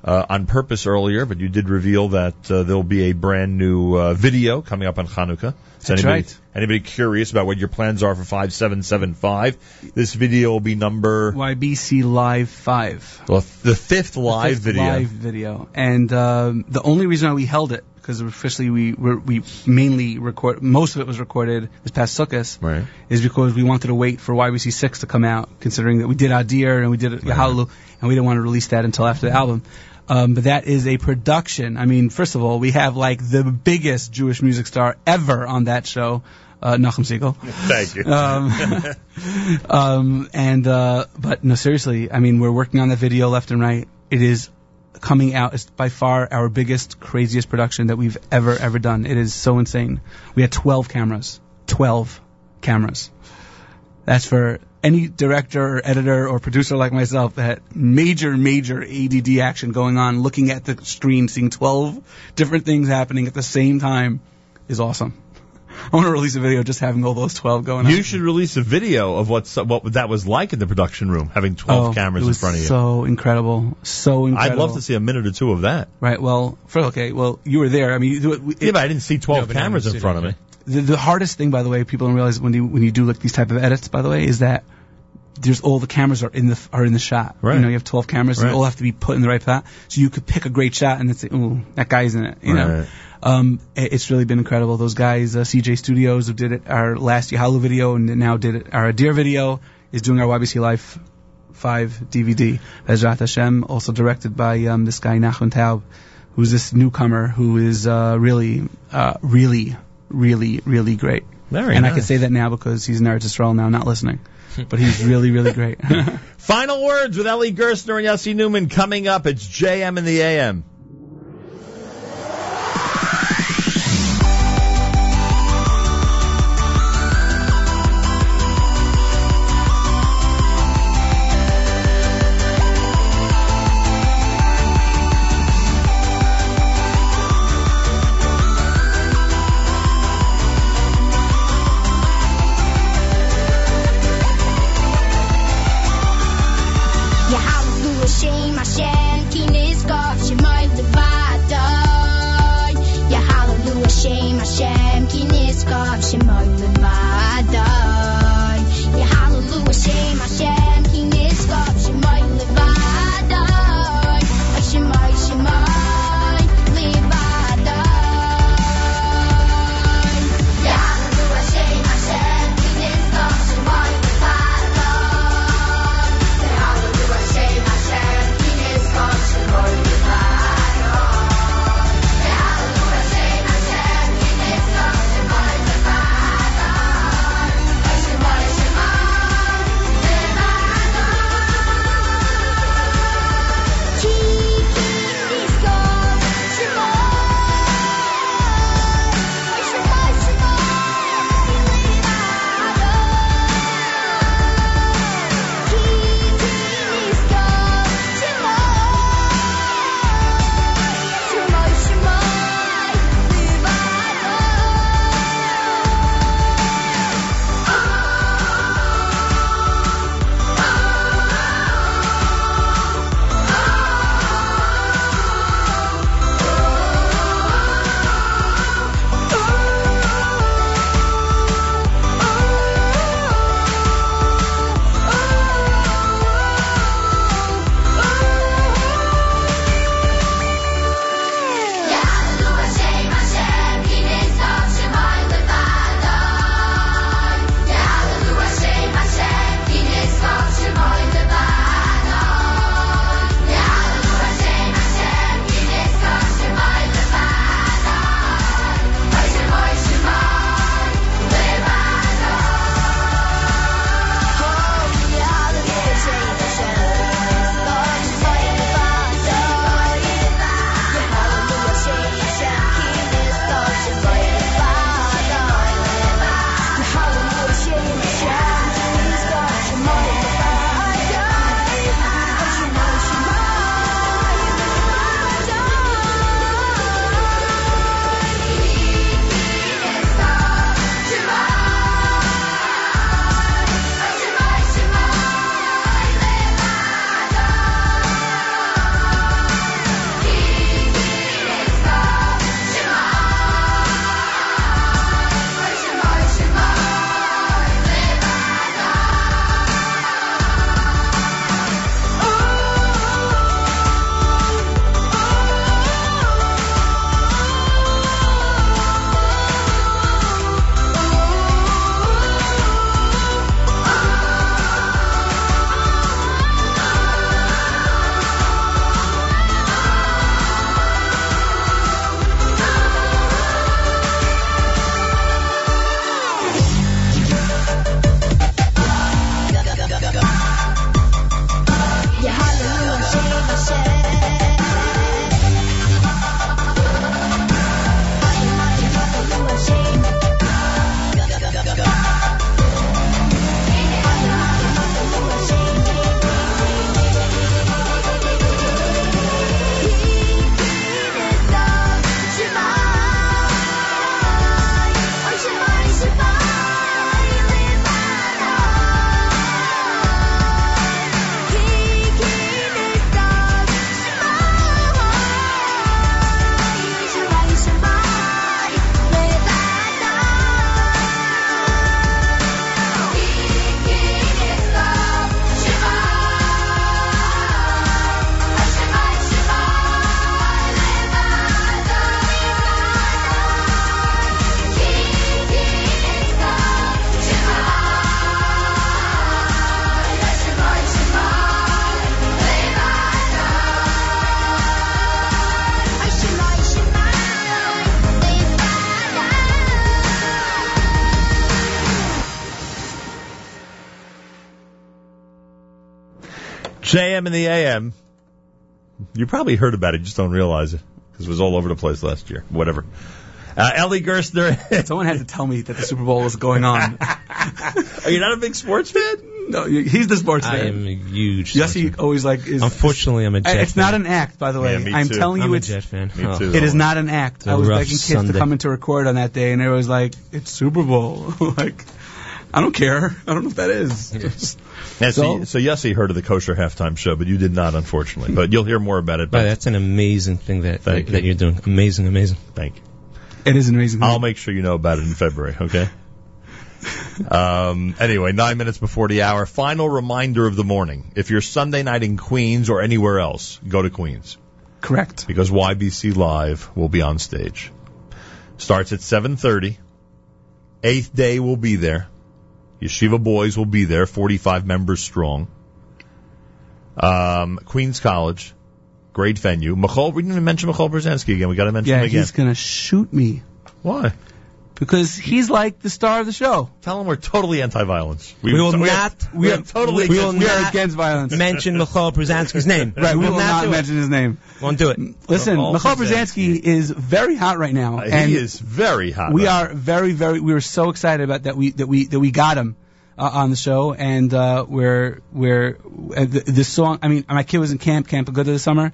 uh, on purpose earlier, but you did reveal that uh, there'll be a brand new uh, video coming up on Hanukkah. So That's anybody, right. Anybody curious about what your plans are for 5775? This video will be number YBC Live 5. well, the fifth live fifth video. Live video. And um, the only reason why we held it, because officially we we mainly record, most of it was recorded this past Sukkot, Right. is because we wanted to wait for YBC 6 to come out, considering that we did Adir and we did Yahalu, and we didn't want to release that until after the album. Um, but that is a production. I mean, first of all, we have like the biggest Jewish music star ever on that show, uh, Nachum Segal. Thank you. Um, um, and uh, but no, seriously, I mean, we're working on the video left and right. It is coming out. It's by far our biggest, craziest production that we've ever ever done. It is so insane. We had 12 cameras, 12 cameras. That's for any director or editor or producer like myself that major, major ADD action going on, looking at the screen, seeing 12 different things happening at the same time is awesome. I want to release a video just having all those 12 going on. You should release a video of what what that was like in the production room, having 12 Oh, cameras it in front of you. So incredible, so incredible. I'd love to see a minute or two of that. Right. Well, for okay. Well, you were there. I mean, you do it, Yeah, but I didn't see 12 No, cameras in front of me. The, the hardest thing, by the way, people don't realize when you when you do like these type of edits, by the way, is that there's all the cameras are in the are in the shot. Right. You know, you have 12 cameras, Right. they all have to be put in the right spot. So you could pick a great shot and then say, "Ooh, that guy's in it." You know. Um, it- it's really been incredible. Those guys, uh, CJ Studios, who did it our last Yahalu video and now did it our Deer video, is doing our YBC Live 5 DVD. Bezrat Hashem, also directed by um, this guy Nachman Taub, who's this newcomer who is uh, really, uh, really, really, really great. Very and I can say that now because he's in Eretz now, not listening. But he's really, really great. Final words with Eli Gerstner and Yossi Neuman coming up. It's JM in the AM. JM in the AM. You probably heard about it, you just don't realize it because it was all over the place last year. Whatever. Uh, Eli Gerstner. Someone had to tell me that the Super Bowl was going on. Are you not a big sports fan? No, he's the sports fan. I fan. am a huge. Yes, he always like is. Unfortunately, I'm a Jet It's fan. not an act, by the way. Yeah, me I'm too. telling you, I'm a it's Jet fan. Me Oh. too. It is not an act. I was begging kids Sunday. to come in to record on that day, and they was like, "It's Super Bowl." like, I don't care. I don't know what that is. Yeah, so, So- so Yossi heard of the kosher halftime show, but you did not, unfortunately. But you'll hear more about it. But But that's an amazing thing that Thank that, that you. you're doing. Amazing, amazing. thank you. It is an amazing. Thing. I'll make sure you know about it in February, okay? um, anyway, nine minutes before the hour. Final reminder of the morning. If you're Sunday night in Queens or anywhere else, go to Queens. Correct. Because YBC Live will be on stage. Starts at 7.30. Eighth day will be there. Yeshiva Boys will be there, 45 members strong. Um, Queens College. Great venue. Michoel, we didn't even mention Michoel Pruzansky again. We got to mention Yeah, him again. he's gonna shoot me Why? Because he's like the star of the show. Tell him we're totally anti-violence. We, will we are- not. we are totally We will against- We are not against violence. mention Michoel Pruzansky's name. Right, we will not do it. mention his name. Won't do it. Listen, Michoel Michoel Pruzansky. Pruzansky is very hot right now, Uh, and he is very hot. we right are very, very. We were so excited about that. We that we that we got him uh, on the show, and uh, we're we're uh, the, the song. I mean, my kid was in camp, Camp Good this summer,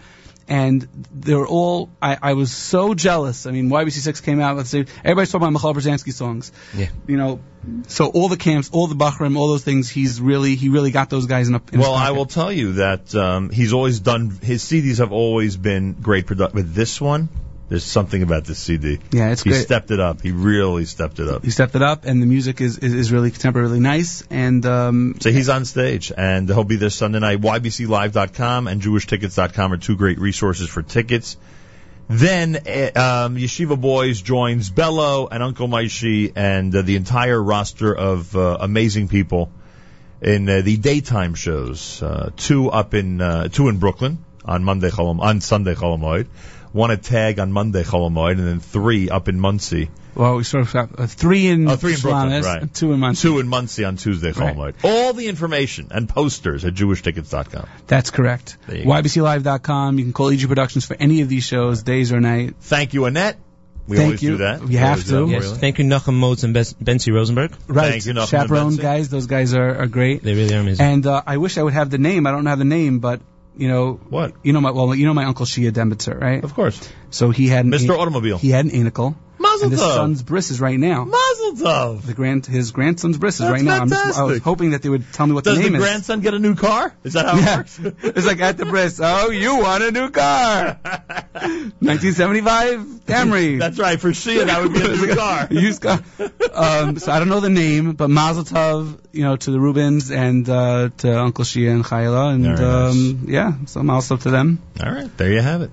and they're all. I, I was so jealous. I mean, YBC6 came out. Let's say everybody's talking about Michoel Pruzansky songs. Yeah. You know, so all the camps, all the Bachrim, all those things. He's really he really got those guys in a. In Well, I will tell you that um, he's always done. His CDs have always been great production. with this one, there's something about this CD. Yeah, it's he great. stepped it up. He really stepped it up. He stepped it up, and the music is is, is really contemporary, really nice, and um, So he's on stage, and he'll be there Sunday night. YBCLive.com and JewishTickets.com are two great resources for tickets. Then eh, um, Yeshiva Boys joins Bello and Uncle Maishi and uh, the entire roster of uh, amazing people in uh, the daytime shows. Uh, two up in uh, two in Brooklyn on Monday on Sunday Chol Hamoed, one at Tag on Monday Chol Hamoed, and then three up in Monsey. well, we sort of got uh, three in Oh, three in Brooklyn, Slamis, right. and two in Monsey. Two in Monsey on Tuesday Right. Chol Hamoed. All the information and posters at JewishTickets.com. That's correct. There you. YBCLive.com. You can call EG Productions for any of these shows, days or night. Thank you, Annette. We Thank always you. do that. You We have to. Yes. Really? Thank you, Nachum Modes and Bes- Bensi Rosenberg. Right. Thank you, Nachum and Chaperone Betsy. guys. Those guys are, are great. They really are amazing. And uh, I wish I would have the name. I don't have the name, but you know What? You know my well, you know my uncle Shia Dembitzer, right? Of course. So he had an Mr. Automobile. He had an anicle. Mazel and his tov. son's bris is right now. Mazel tov. The grand his grandson's bris is That's right now. I'm just, I was fantastic. hoping that they would tell me what Does the the name is. grandson get a new car? Is that how it works? it's like at the bris. Oh, you want a new car? 1975 Camry. That's right. For Shia, that would be a new car. Used car. Um, so I don't know the name, but Mazel Tov, you know, to the Rubens and uh, to Uncle Shia and Chayla, and Very nice. um, yeah, so Mazel Tov to them. All right. There you have it.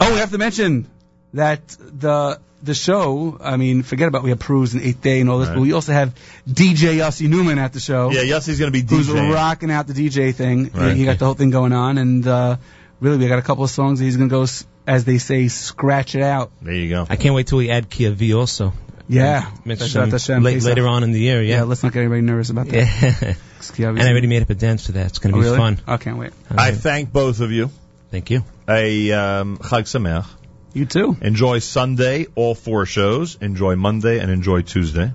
Oh, we have to mention that the the show. I mean, forget about we have Prus and Eighth Day and all this, Right. but we also have DJ Yossi Neuman at the show. Yeah, Yossi's going to be DJ. who's rocking out the DJ thing. Right. He got the whole thing going on, and uh, really, we got a couple of songs that he's going to go, as they say, scratch it out. There you go. I can't wait till we add Kia V also. Yeah, Mention Bezrat some Hashem, late- later on in the year, Yeah, yeah. let's not get anybody nervous about that. Yeah. Yeah. and I already made up a dance for that. It's going to Oh, be really? fun. I can't wait. I thank both of you. Thank you. A um, Chag Sameach. You too. Enjoy Sunday, all four shows. Enjoy Monday and enjoy Tuesday.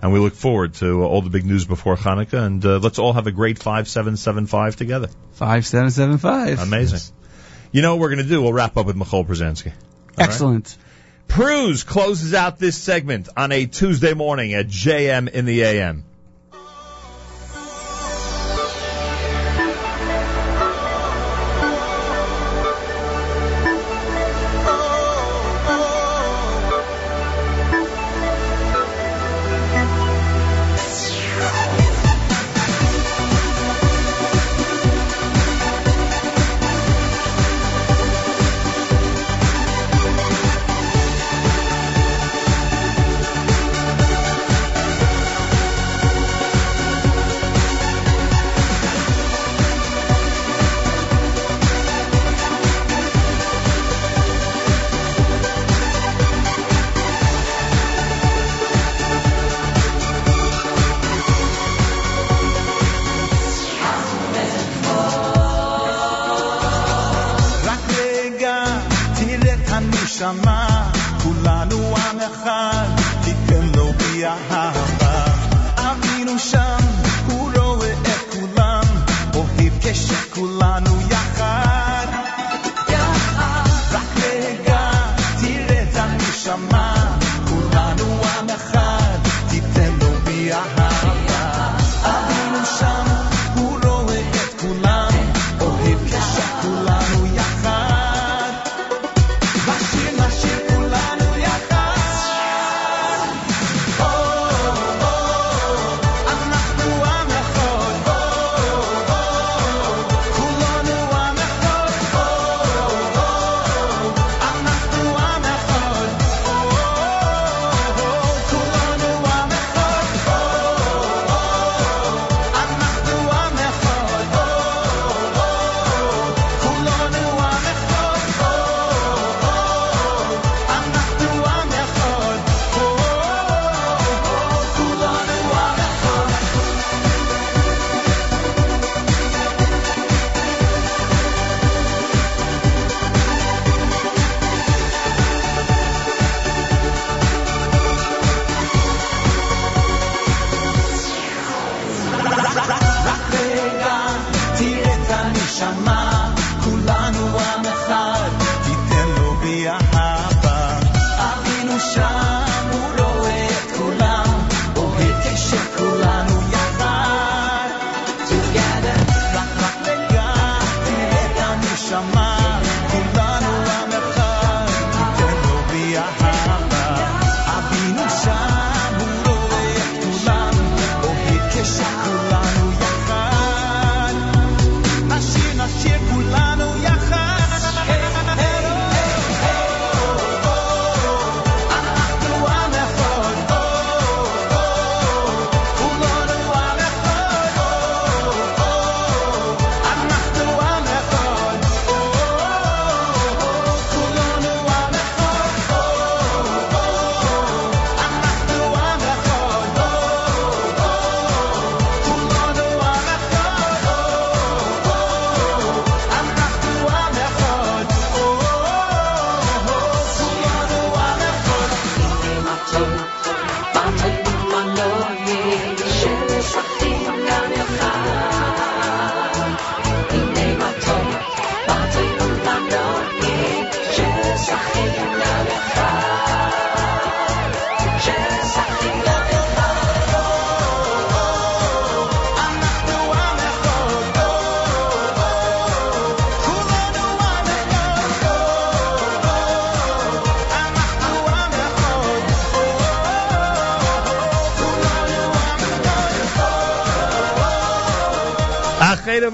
And we look forward to uh, all the big news before Hanukkah. And uh, let's all have a great 5775 together. Five seven seven five. Amazing. You know what we're going to do? We'll wrap up with Michoel Pruzansky. Excellent. Pruz closes out this segment on a Tuesday morning at JM in the AM.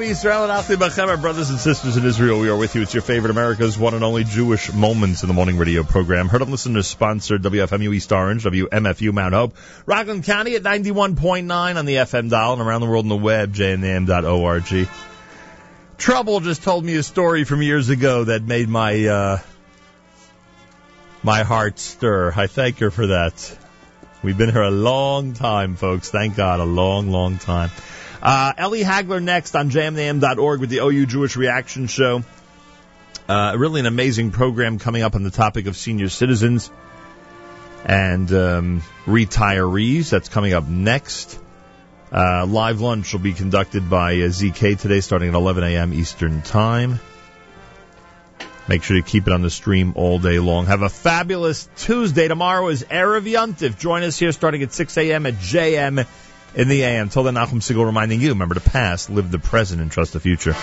Israel and Achli Bachem, our brothers and sisters in Israel. We are with you. It's your favorite America's one and only Jewish Moments in the Morning radio program. Heard on listeners sponsored WFMU East Orange, WMFU Mount Hope, Rockland County at 91.9 on the FM dial and around the world on the web, jmintheam.org. Trouble just told me a story from years ago that made my, uh, my heart stir. I thank her for that. We've been here a long time, folks. Thank God, a long, long time. Uh, Ellie Hagler next on jmintheam.org with the OU Jewish Reaction Show. Uh, really an amazing program coming up on the topic of senior citizens and um, retirees. That's coming up next. Uh, live lunch will be conducted by uh, ZK today starting at 11 a.m. Eastern Time. Make sure to keep it on the stream all day long. Have a fabulous Tuesday. Tomorrow is Erev Yontif. Join us here starting at 6 a.m. at JM in the AM. Till then, Nachum Segal reminding you, remember the past, live the present, and trust the future.